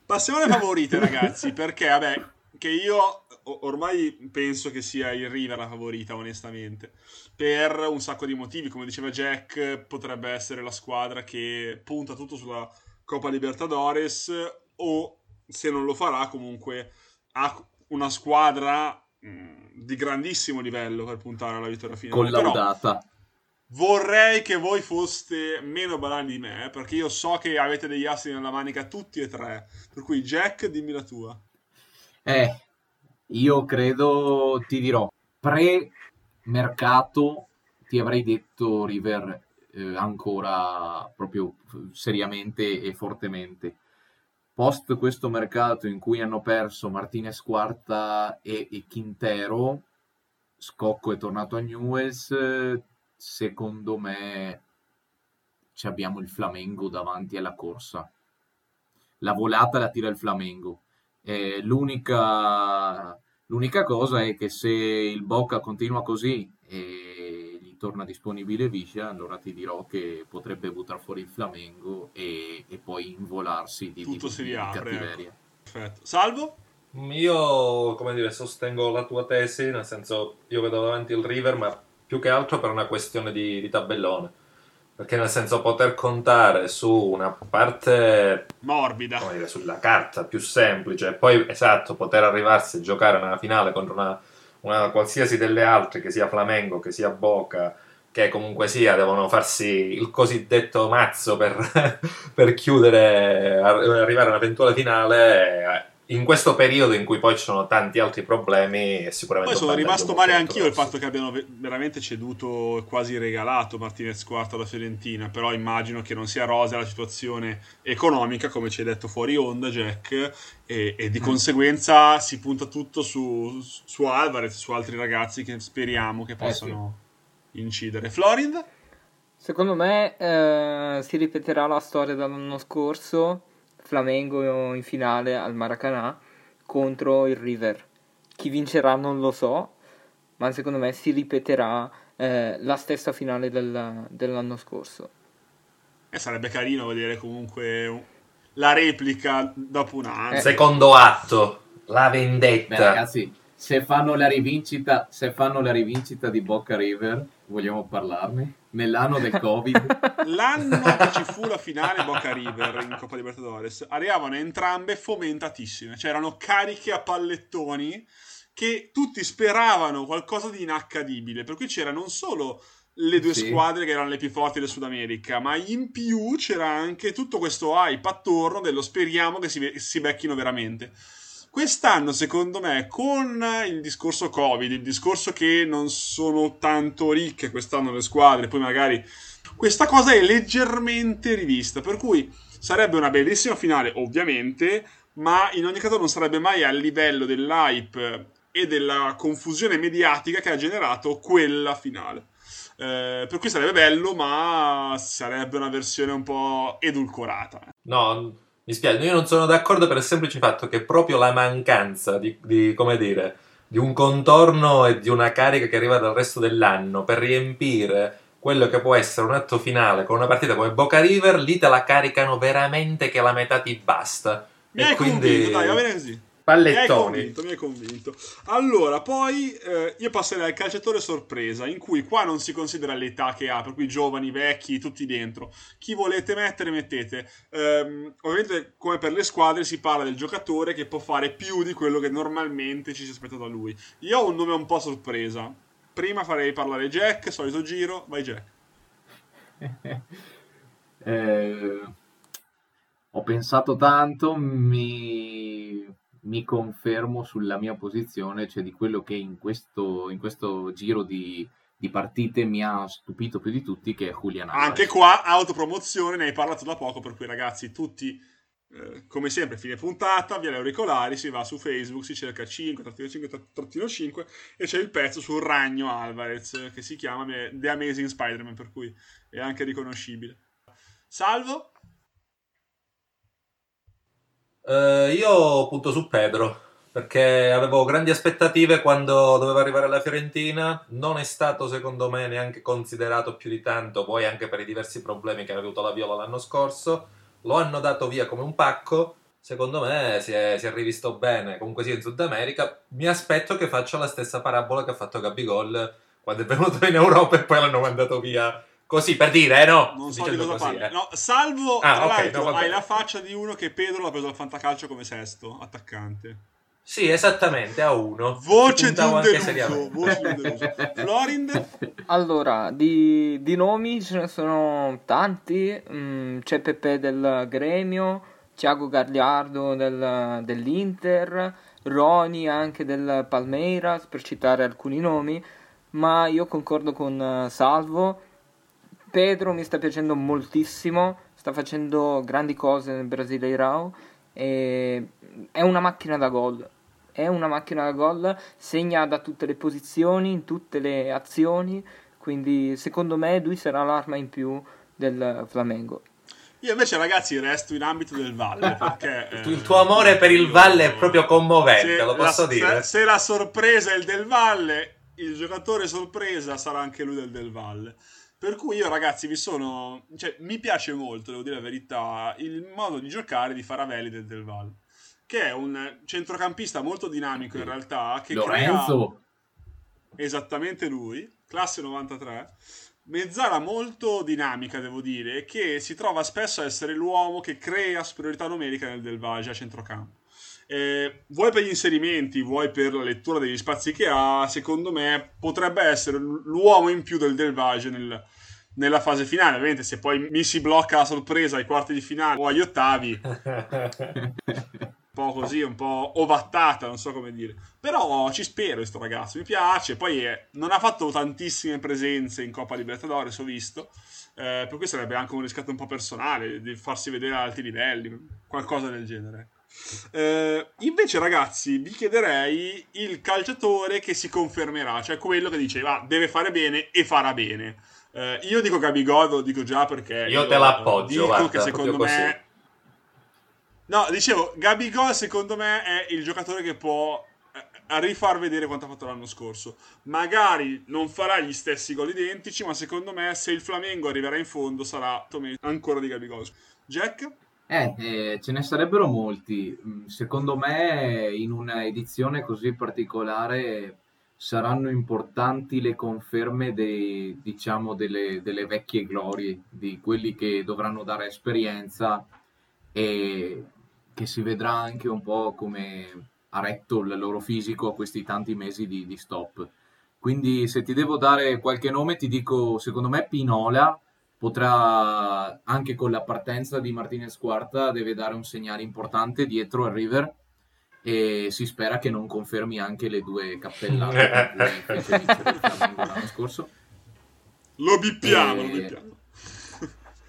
Speaker 1: Passiamo alle favorite, ragazzi, perché vabbè, che io ormai penso che sia il River la favorita, onestamente. Per un sacco di motivi, come diceva Jack, potrebbe essere la squadra che punta tutto sulla Coppa Libertadores o se non lo farà, comunque ha una squadra mh, di grandissimo livello per puntare alla vittoria finale. Però-
Speaker 3: Collaudata.
Speaker 1: Vorrei che voi foste meno banali di me, perché io so che avete degli assi nella manica tutti e tre. Per cui, Jack, dimmi la tua.
Speaker 3: Eh, io credo, ti dirò, pre-mercato ti avrei detto River eh, ancora proprio seriamente e fortemente. Post questo mercato in cui hanno perso Martinez Quarta e, e Quintero, Scocco è tornato a Newells, secondo me ci abbiamo il Flamengo davanti alla corsa. La volata la tira il Flamengo. Eh, l'unica, l'unica cosa è che se il Boca continua così e torna disponibile Viscia, allora ti dirò che potrebbe buttare fuori il Flamengo e, e poi involarsi di,
Speaker 1: Tutto
Speaker 3: di-
Speaker 1: si
Speaker 3: di
Speaker 1: riapre,
Speaker 3: cattiveria.
Speaker 1: Perfetto. Salvo?
Speaker 2: Io, come dire, sostengo la tua tesi, nel senso, io vedo davanti il River, ma più che altro per una questione di, di tabellone. Perché nel senso poter contare su una parte,
Speaker 1: Morbida.
Speaker 2: come dire, sulla carta più semplice, e poi esatto, poter arrivarsi a giocare nella finale contro una, una qualsiasi delle altre, che sia Flamengo, che sia Boca, che comunque sia, devono farsi il cosiddetto mazzo per, per chiudere, ar- arrivare a un'eventuale finale. Eh, in questo periodo in cui poi ci sono tanti altri problemi è sicuramente
Speaker 1: poi sono rimasto male anch'io il fatto che abbiano ve- veramente ceduto e quasi regalato Martinez quarto alla Fiorentina però immagino che non sia rosa la situazione economica come ci hai detto fuori onda Jack e, e
Speaker 3: Mm.
Speaker 1: di conseguenza si punta tutto su, su Alvarez su altri ragazzi che speriamo
Speaker 3: Eh,
Speaker 1: che possano incidere Florind?
Speaker 4: Secondo me eh, si ripeterà la storia dell'anno scorso, Flamengo in finale al Maracanã contro il River. Chi vincerà non lo so, ma secondo me si ripeterà eh, la stessa finale del- dell'anno scorso.
Speaker 1: E sarebbe carino vedere comunque un- la replica dopo un anno
Speaker 4: Eh.
Speaker 2: Secondo atto, la
Speaker 3: Beh,
Speaker 2: vendetta.
Speaker 3: ragazzi, se fanno la rivincita, se fanno la rivincita di Boca River, vogliamo parlarne? Nell'anno del Covid.
Speaker 1: L'anno che ci fu la finale Boca River in Coppa Libertadores, arrivavano entrambe fomentatissime, cioè erano cariche a pallettoni che tutti speravano qualcosa di inaccadibile, per cui c'era non solo le due
Speaker 3: Sì.
Speaker 1: squadre che erano le più forti del Sud America, ma in più c'era anche tutto questo hype attorno dello speriamo che si, si becchino veramente. Quest'anno, secondo me, con il discorso Covid, il discorso che non sono tanto ricche quest'anno le squadre, poi magari questa cosa è leggermente rivista, per cui sarebbe una bellissima finale, ovviamente, ma in ogni caso non sarebbe mai al livello dell'hype e della confusione mediatica che ha generato quella finale. Eh, per cui sarebbe bello, ma sarebbe una versione un po' edulcorata.
Speaker 2: No, mi spiace, io non sono d'accordo per il semplice fatto che proprio la mancanza di, di, come dire, di un contorno e di una carica che arriva dal resto dell'anno per riempire quello che può essere un atto finale con una partita come Boca River, lì te la caricano veramente che la metà ti basta.
Speaker 1: Mi
Speaker 2: E quindi-
Speaker 1: convinto, dai, va bene così. Mi hai
Speaker 2: Pallettoni.
Speaker 1: convinto, mi hai convinto. Allora, poi eh, io passerei al calciatore sorpresa, in cui qua non si considera l'età che ha, per cui giovani, vecchi, tutti dentro. Chi volete mettere, mettete. Ehm, ovviamente, come per le squadre, si parla del giocatore che può fare più di quello che normalmente ci si aspetta da lui. Io ho un nome un po' sorpresa. Prima farei parlare Jack, solito giro, vai Jack.
Speaker 3: Eh, ho pensato tanto, mi, mi confermo sulla mia posizione, cioè di quello che in questo, in questo giro di, di partite mi ha stupito più di tutti, che è Julian Alvarez.
Speaker 1: Anche qua, autopromozione, ne hai parlato da poco, per cui ragazzi, tutti, eh, come sempre, fine puntata, via gli auricolari, si va su Facebook, si cerca 5, trattino 5, trattino 5, e c'è il pezzo sul ragno Alvarez, che si chiama The Amazing Spider-Man, per cui è anche riconoscibile. Salvo?
Speaker 2: Eh, io punto su Pedro perché avevo grandi aspettative quando doveva arrivare alla Fiorentina. Non è stato, secondo me, neanche considerato più di tanto, poi anche per i diversi problemi che aveva avuto la Viola l'anno scorso. Lo hanno dato via come un pacco. Secondo me si è, si è rivisto bene, comunque sia in Sud America. Mi aspetto che faccia la stessa parabola che ha fatto Gabigol quando è venuto in Europa e poi l'hanno mandato via. Così per dire, eh no?
Speaker 1: Non so di
Speaker 2: dicendo
Speaker 1: cosa
Speaker 2: così,
Speaker 1: parli.
Speaker 2: eh.
Speaker 1: No, salvo,
Speaker 2: Ah,
Speaker 1: tra
Speaker 2: ok,
Speaker 1: l'altro,
Speaker 2: no,
Speaker 1: hai la faccia di uno che Pedro l'ha preso al fantacalcio come sesto, attaccante.
Speaker 2: Sì, esattamente, a uno.
Speaker 1: Voce di un deluso. Voce di un deluso. Florind?
Speaker 4: Allora, di, di nomi ce ne sono tanti. Mm, c'è Pepe del Gremio, Thiago Gagliardo del- dell'Inter, Roni anche del Palmeiras, per citare alcuni nomi. Ma io concordo con eh, Salvo. Pedro mi sta piacendo moltissimo, sta facendo grandi cose nel Brasileirao e è una macchina da gol. È una macchina da gol, segna da tutte le posizioni, in tutte le azioni, quindi secondo me lui sarà l'arma in più del Flamengo.
Speaker 1: Io invece, ragazzi, resto in ambito del Valle perché eh,
Speaker 2: Il tuo amore per il Valle è proprio commovente, lo posso
Speaker 1: la,
Speaker 2: dire.
Speaker 1: Se, se la sorpresa è il Del Valle, il giocatore sorpresa sarà anche lui del Del Valle. Per cui io, ragazzi, vi sono. Cioè, mi piace molto, devo dire la verità, il modo di giocare di Faravelli del Del Valle. Che è un centrocampista molto dinamico in realtà. Che crea-
Speaker 3: Lorenzo,
Speaker 1: esattamente lui, classe 93. Mezzala molto dinamica, devo dire, che si trova spesso a essere l'uomo che crea superiorità numerica nel Del Valle a centrocampo. Eh, vuoi per gli inserimenti, vuoi per la lettura degli spazi che ha, secondo me potrebbe essere l'uomo in più del Del Valle nel- nella fase finale. Ovviamente, se poi mi si blocca a sorpresa ai quarti di finale o agli ottavi, po' così, un po' ovattata, non so come dire. Però ci spero questo ragazzo, mi piace. Poi è, non ha fatto tantissime presenze in Coppa Libertadores, ho visto. Eh, per cui sarebbe anche un riscatto un po' personale di farsi vedere a alti livelli, qualcosa del genere. Eh, invece, ragazzi, vi chiederei il calciatore che si confermerà, cioè quello che diceva deve fare bene e farà bene. Eh, io dico Gabigol, lo dico già perché.
Speaker 2: Io, io te l'appoggio.
Speaker 1: Dico
Speaker 2: guarda,
Speaker 1: che secondo me. No, dicevo, Gabigol secondo me è il giocatore che può a rifar vedere quanto ha fatto l'anno scorso. Magari non farà gli stessi gol identici, ma secondo me se il Flamengo arriverà in fondo sarà ancora di Gabigol. Jack?
Speaker 3: Eh, eh, ce ne sarebbero molti. Mm, secondo me in una edizione così particolare saranno importanti le conferme dei, diciamo, delle, delle vecchie glorie, di quelli che dovranno dare esperienza e che si vedrà anche un po' come ha retto il loro fisico a questi tanti mesi di, di stop. Quindi se ti devo dare qualche nome ti dico, secondo me Pinola potrà, anche con la partenza di Martinez Quarta, deve dare un segnale importante dietro al River e si spera che non confermi anche le due cappellate che fece l'anno scorso.
Speaker 1: Lo bippiamo, e... lo bippiamo.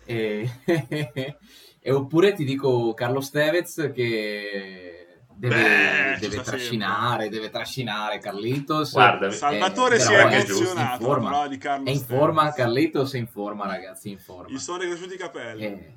Speaker 3: E... e oppure ti dico Carlo Stevez che deve, Beh, deve trascinare, sempre. deve trascinare Carlitos.
Speaker 1: Guarda, Salvatore eh, si è emozionato.
Speaker 3: In forma, di Carlos è in forma, Carlitos è in forma, ragazzi, in forma.
Speaker 1: Gli sono ricresciuti i capelli.
Speaker 3: Eh,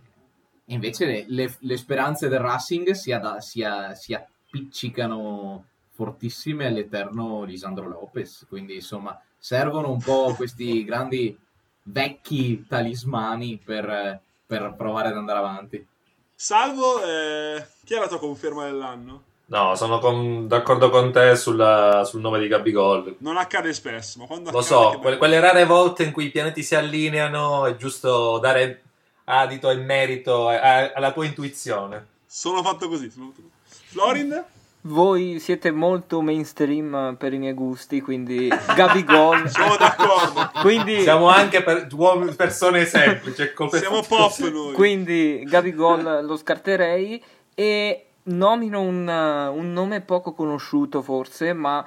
Speaker 3: invece le, le, le, speranze del Racing si, ad, si, a, si appiccicano fortissime all'eterno Lisandro Lopez. Quindi, insomma, servono un po' questi grandi vecchi talismani per, per provare ad andare avanti.
Speaker 1: Salvo, eh, chi è la tua conferma dell'anno?
Speaker 2: No, sono con, d'accordo con te sulla, sul nome di Gabigol.
Speaker 1: Non accade spesso, ma quando
Speaker 2: Lo so, quelle, quelle, rare volte in cui i pianeti si allineano è giusto dare adito e merito alla tua intuizione.
Speaker 1: Sono fatto così. Sono fatto così. Florin?
Speaker 4: Voi siete molto mainstream per i miei gusti, quindi Gabigol.
Speaker 1: Sono d'accordo.
Speaker 4: Quindi...
Speaker 2: Siamo anche per, persone semplici.
Speaker 1: Siamo pop noi.
Speaker 4: Quindi Gabigol lo scarterei e nomino un, un, nome poco conosciuto forse, ma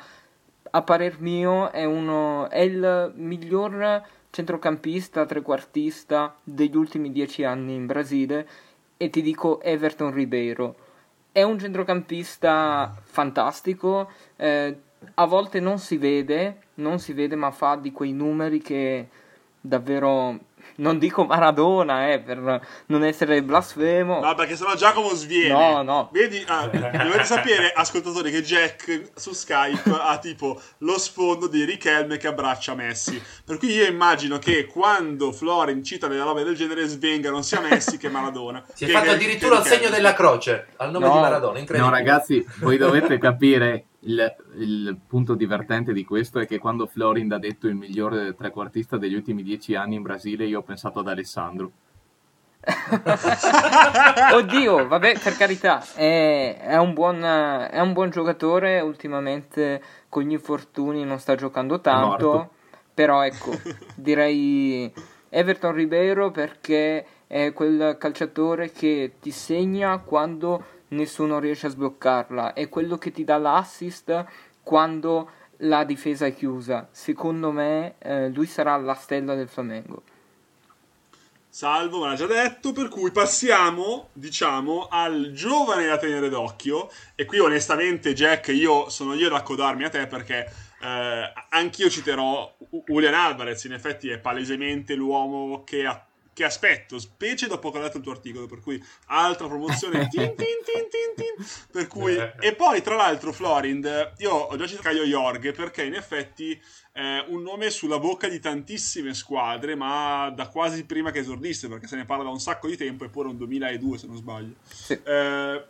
Speaker 4: a parer mio è, uno, è il miglior centrocampista, trequartista degli ultimi dieci anni in Brasile e ti dico Everton Ribeiro. È un centrocampista fantastico, eh, a volte non si vede, non si vede ma fa di quei numeri che davvero non dico Maradona, eh, per non essere blasfemo.
Speaker 1: No, perché sennò Giacomo sviene.
Speaker 4: No, no.
Speaker 1: Vedi, ah, dovete sapere, ascoltatori, che Jack su Skype ha tipo lo sfondo di Richelme che abbraccia Messi. Per cui io immagino che quando Florin cita delle robe del genere svengano sia Messi che Maradona.
Speaker 2: Si è
Speaker 1: che,
Speaker 2: fatto addirittura il segno della croce al nome no, di Maradona, incredibile.
Speaker 3: No, ragazzi, voi dovete capire il, il, punto divertente di questo è che quando Florind ha detto il migliore trequartista degli ultimi dieci anni in Brasile, io ho pensato ad Alessandro.
Speaker 4: Oddio, vabbè, per carità, è, è, un buon, è, un buon, giocatore. Ultimamente con gli infortuni non sta giocando tanto. Però ecco, direi Everton Ribeiro perché è quel calciatore che ti segna quando nessuno riesce a sbloccarla. È quello che ti dà l'assist quando la difesa è chiusa. Secondo me eh, lui sarà la stella del Flamengo.
Speaker 1: Salvo, me l'ha già detto, per cui passiamo, diciamo, al giovane da tenere d'occhio. E qui onestamente, Jack, io sono io ad accodarmi a te perché eh, anch'io citerò Julian Alvarez. In effetti è palesemente l'uomo che ha che aspetto, specie dopo che ho letto il tuo articolo, per cui altra promozione, tin, tin, tin, per cui... E poi, tra l'altro, Florind, io ho già citato Caio Jorge, perché in effetti è un nome sulla bocca di tantissime squadre, ma da quasi prima che esordisse, perché se ne parla da un sacco di tempo, eppure un 2002 se non sbaglio. Sì. Eh,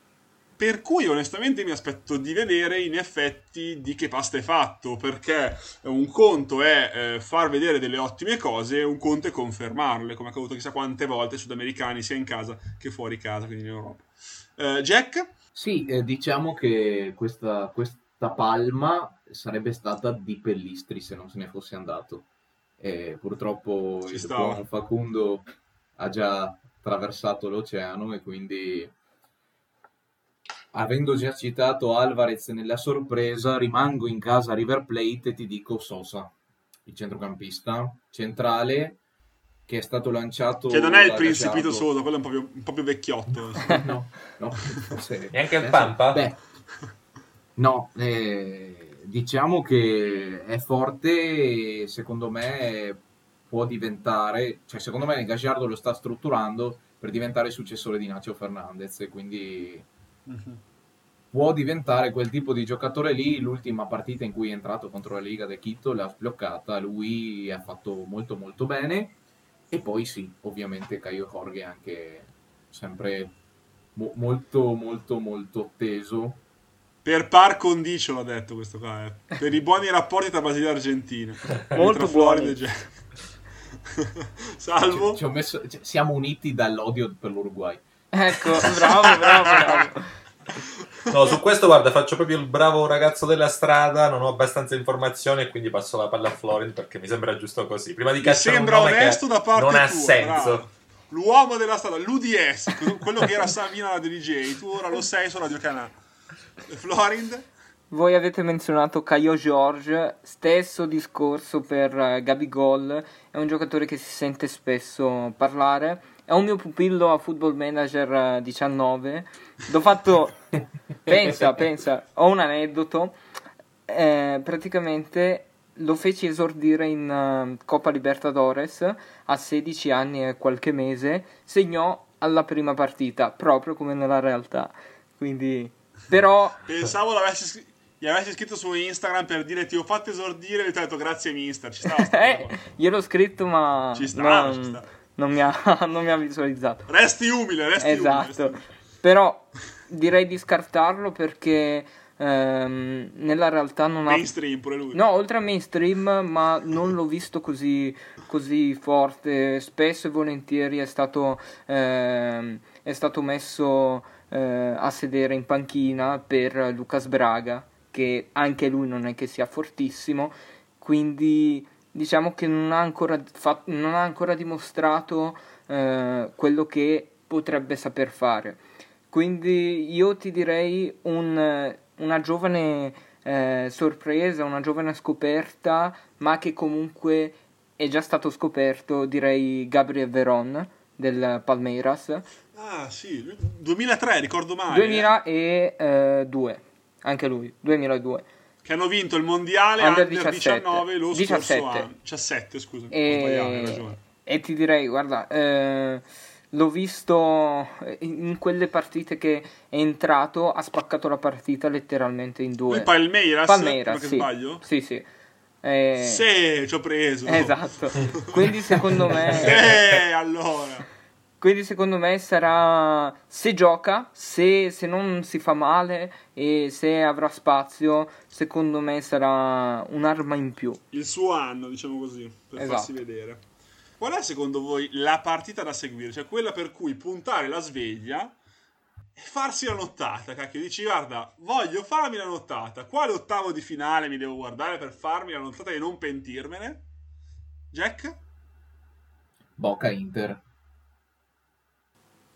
Speaker 1: per cui onestamente mi aspetto di vedere in effetti di che pasta è fatto, perché un conto è eh, far vedere delle ottime cose, un conto è confermarle, come è accaduto chissà quante volte ai sudamericani, sia in casa che fuori casa, quindi in Europa. Eh, Jack?
Speaker 3: Sì, eh, diciamo che questa, questa, palma sarebbe stata di Pellistri se non se ne fosse andato. purtroppo Ci il stava. buon Facundo ha già attraversato l'oceano e quindi avendo già citato Alvarez nella sorpresa, rimango in casa River Plate e ti dico Sosa, il centrocampista centrale che è stato lanciato
Speaker 1: Che non è il Principito. Sosa, quello è un po' più, un po' più vecchiotto.
Speaker 3: no, no, forse-
Speaker 2: E anche il Pampa?
Speaker 3: Beh, no, eh, diciamo che è forte e secondo me può diventare, cioè secondo me Gagliardo lo sta strutturando per diventare il successore di Nacio Fernandez e quindi
Speaker 1: Mhm.
Speaker 3: può diventare quel tipo di giocatore lì. L'ultima partita in cui è entrato contro la Liga de Quito l'ha sbloccata, lui ha fatto molto molto bene. E poi sì, ovviamente Caio Jorge è anche sempre mo- molto molto molto teso.
Speaker 1: Per par condicio l'ha detto questo qua, eh. per i buoni rapporti tra Brasile e Argentina.
Speaker 4: Molto
Speaker 1: Florida
Speaker 4: buoni.
Speaker 1: e Salvo.
Speaker 3: Ci- ci ho messo- cioè, siamo uniti dall'odio per l'Uruguay.
Speaker 4: Ecco, bravo, bravo, bravo.
Speaker 2: No, su questo guarda, faccio proprio il bravo ragazzo della strada, non ho abbastanza informazioni e quindi passo la palla a Florin perché mi sembra giusto così. Prima di
Speaker 1: Mi
Speaker 2: cacciare un
Speaker 1: sembra
Speaker 2: nome
Speaker 1: onesto
Speaker 2: che
Speaker 1: da parte
Speaker 2: non ha
Speaker 1: tua,
Speaker 2: senso.
Speaker 1: bravo. L'uomo della strada, l'UDS, quello che era Savino alla DJ, tu ora lo sei su Radio Canale. Florind?
Speaker 4: Voi avete menzionato Caio George, stesso discorso per eh, Gabigol, è un giocatore che si sente spesso parlare, è un mio pupillo a Football Manager eh, 19, l'ho fatto, pensa, pensa, ho un aneddoto, Eh, praticamente lo feci esordire in eh, Coppa Libertadores a 16 anni e qualche mese, segnò alla prima partita, proprio come nella realtà, quindi... Però
Speaker 1: Pensavo l'avessi scr- gli avessi scritto su Instagram per dire ti ho fatto esordire e ti ho detto grazie mister. Ci stava sta
Speaker 4: Eh, gliel'ho scritto, ma
Speaker 1: Ci sta,
Speaker 4: non,
Speaker 1: ci sta.
Speaker 4: Non mi ha, non mi ha visualizzato.
Speaker 1: Resti umile, resti umile.
Speaker 4: Esatto.
Speaker 1: umile.
Speaker 4: Però direi di scartarlo perché ehm, nella realtà non ha.
Speaker 1: Mainstream pure lui.
Speaker 4: No, oltre a mainstream, ma non l'ho visto così, così forte. Spesso e volentieri è stato, ehm, è stato messo eh, a sedere in panchina per Lucas Braga, che anche lui non è che sia fortissimo. Quindi diciamo che non ha ancora, fa- non ha ancora dimostrato eh, quello che potrebbe saper fare. Quindi io ti direi un- una giovane eh, sorpresa, una giovane scoperta, ma che comunque è già stato scoperto, direi Gabriel Veron del Palmeiras
Speaker 1: Ah, sì, lui- 2003, ricordo mai. eh,
Speaker 4: 2002, anche lui, 2002.
Speaker 1: Che hanno vinto il mondiale
Speaker 4: Under
Speaker 1: under,
Speaker 4: 17.
Speaker 1: 19 lo
Speaker 4: 17.
Speaker 1: scorso anno. 17, scusa.
Speaker 4: E, e ti direi, guarda, eh, l'ho visto in quelle partite che è entrato, ha spaccato la partita letteralmente in due.
Speaker 1: Lui Palmeiras,
Speaker 4: Palmeiras,
Speaker 1: perché
Speaker 4: sì.
Speaker 1: sbaglio?
Speaker 4: Sì, sì. Eh,
Speaker 1: Sì, ci ho preso.
Speaker 4: Esatto. Quindi secondo me
Speaker 1: Eh, allora.
Speaker 4: Quindi secondo me sarà se gioca, se, se non si fa male e se avrà spazio, secondo me sarà un'arma in più.
Speaker 1: Il suo anno, diciamo così, per
Speaker 4: Esatto.
Speaker 1: farsi vedere. Qual è secondo voi la partita da seguire? Cioè quella per cui puntare la sveglia e farsi la nottata, cacchio. Dici, guarda, voglio farmi la nottata. Quale ottavo di finale mi devo guardare per farmi la nottata e non pentirmene? Jack?
Speaker 3: Boca Inter.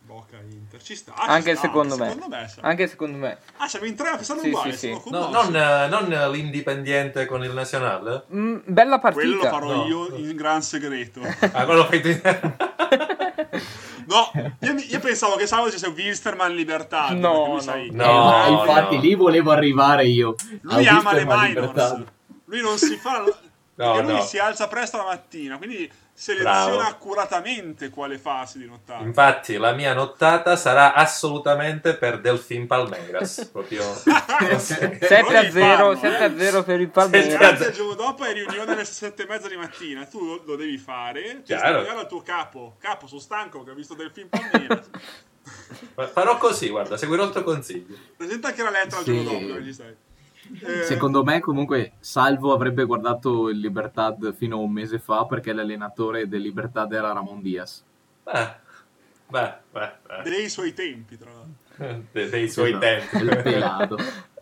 Speaker 1: Boca Inter. Ci sta. Ci
Speaker 4: Anche
Speaker 1: sta,
Speaker 4: secondo
Speaker 1: anche
Speaker 4: me.
Speaker 1: Secondo me sa.
Speaker 4: Anche secondo me.
Speaker 1: Ah, siamo in tre a pensare
Speaker 4: Sì,
Speaker 1: uguale.
Speaker 4: sì, sì.
Speaker 2: No, non, non l'indipendiente con il nazionale?
Speaker 4: Mm, bella partita.
Speaker 1: Quello lo farò
Speaker 2: No.
Speaker 1: io in gran segreto.
Speaker 2: Ah, quello fai tu.
Speaker 1: No, io, io pensavo che Salvo dicesse Wilstermann Libertà.
Speaker 4: No, no.
Speaker 1: sai,
Speaker 2: No,
Speaker 3: Eh,
Speaker 2: no.
Speaker 3: infatti lì volevo arrivare io.
Speaker 1: Lui ama le
Speaker 3: Wilstermann
Speaker 1: minors.
Speaker 3: Libertad.
Speaker 1: Lui non si fa.
Speaker 2: No,
Speaker 1: perché lui
Speaker 2: no.
Speaker 1: si alza presto la mattina, quindi seleziona
Speaker 2: Bravo.
Speaker 1: accuratamente quale farsi di nottata.
Speaker 2: Infatti, la mia nottata sarà assolutamente per Delfin Palmeiras. Proprio
Speaker 4: 7 a 0, 7 a 0 per il Palmeiras.
Speaker 1: Il giorno dopo è riunione alle sette e mezza di mattina. Tu lo, lo devi fare.
Speaker 2: Chiaro.
Speaker 1: spiegare al tuo capo. Capo, sono stanco che ho visto del film Palmeiras.
Speaker 2: Farò così, guarda, seguirò il tuo consiglio.
Speaker 1: Presenta anche la lettera
Speaker 3: Sì.
Speaker 1: il giorno dopo, che ci sei. Eh,
Speaker 3: Secondo me, comunque, Salvo avrebbe guardato il Libertad fino a un mese fa perché l'allenatore del Libertad era Ramon Diaz.
Speaker 2: Beh, beh, beh, beh.
Speaker 1: dei suoi tempi, tra l'altro.
Speaker 2: De- dei suoi
Speaker 3: Esatto, Il
Speaker 2: tempi.
Speaker 3: pelato.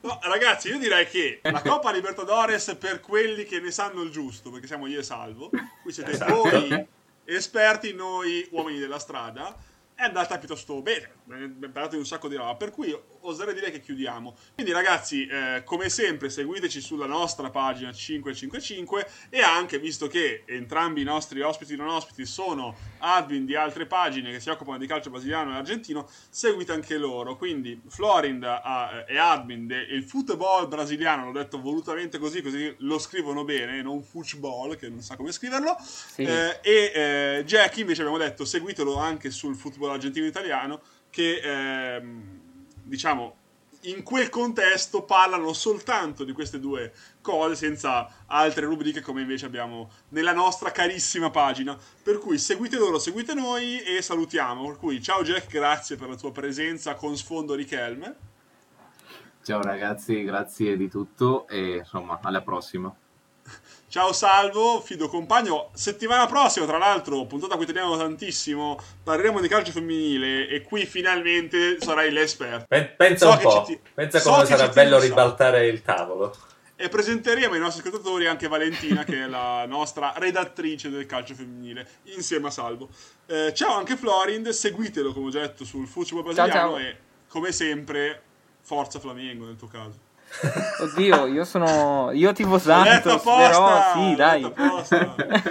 Speaker 1: No, ragazzi, io direi che la Coppa Libertadores per quelli che ne sanno il giusto, perché siamo io e Salvo, qui siete
Speaker 2: Esatto.
Speaker 1: voi esperti, noi uomini della strada, è andata piuttosto bene, abbiamo parlato di un sacco di roba, per cui oserei dire che chiudiamo. Quindi ragazzi, eh, come sempre, seguiteci sulla nostra pagina 555 e anche, visto che entrambi i nostri ospiti e non ospiti sono admin di altre pagine che si occupano di calcio brasiliano e argentino, seguite anche loro. Quindi Florind ha, è admin del football brasiliano, l'ho detto volutamente così, così lo scrivono bene, non football, che non sa come scriverlo.
Speaker 4: Sì.
Speaker 1: Eh, e eh, Jack invece abbiamo detto seguitelo anche sul football argentino italiano che ehm, diciamo in quel contesto parlano soltanto di queste due cose senza altre rubriche come invece abbiamo nella nostra carissima pagina. Per cui seguite loro seguite noi e salutiamo. Per cui ciao Jack grazie per la tua presenza con sfondo Richelme
Speaker 3: Ciao ragazzi, grazie di tutto e insomma alla prossima.
Speaker 1: Ciao Salvo, fido compagno. Settimana prossima, tra l'altro, puntata a cui teniamo tantissimo, parleremo di calcio femminile e qui finalmente sarai l'esperto.
Speaker 2: Pen- pensa
Speaker 1: So
Speaker 2: un po',
Speaker 1: ti-
Speaker 2: pensa
Speaker 1: so
Speaker 2: come sarà bello
Speaker 1: un
Speaker 2: ribaltare il tavolo.
Speaker 1: E presenteremo ai nostri ascoltatori anche Valentina, che è la nostra redattrice del calcio femminile, insieme a Salvo. Eh, ciao anche Florind, seguitelo come ho già detto sul football
Speaker 4: Ciao,
Speaker 1: brasiliano
Speaker 4: ciao.
Speaker 1: e come sempre, forza Flamengo nel tuo caso.
Speaker 4: Oddio, io sono. Io
Speaker 1: detto
Speaker 4: Santos,
Speaker 1: apposta,
Speaker 4: però sì, dai.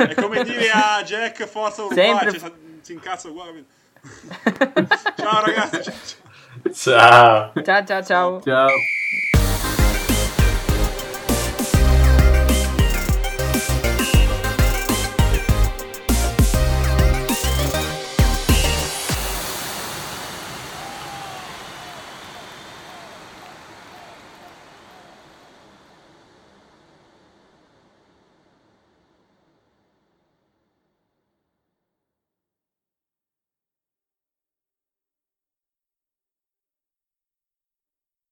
Speaker 1: È come dire a Jack forza Uruguay,
Speaker 4: Sempre-
Speaker 1: si incazza uguale. ciao ragazzi, ciao.
Speaker 2: Ciao.
Speaker 4: Ciao ciao ciao.
Speaker 3: Ciao.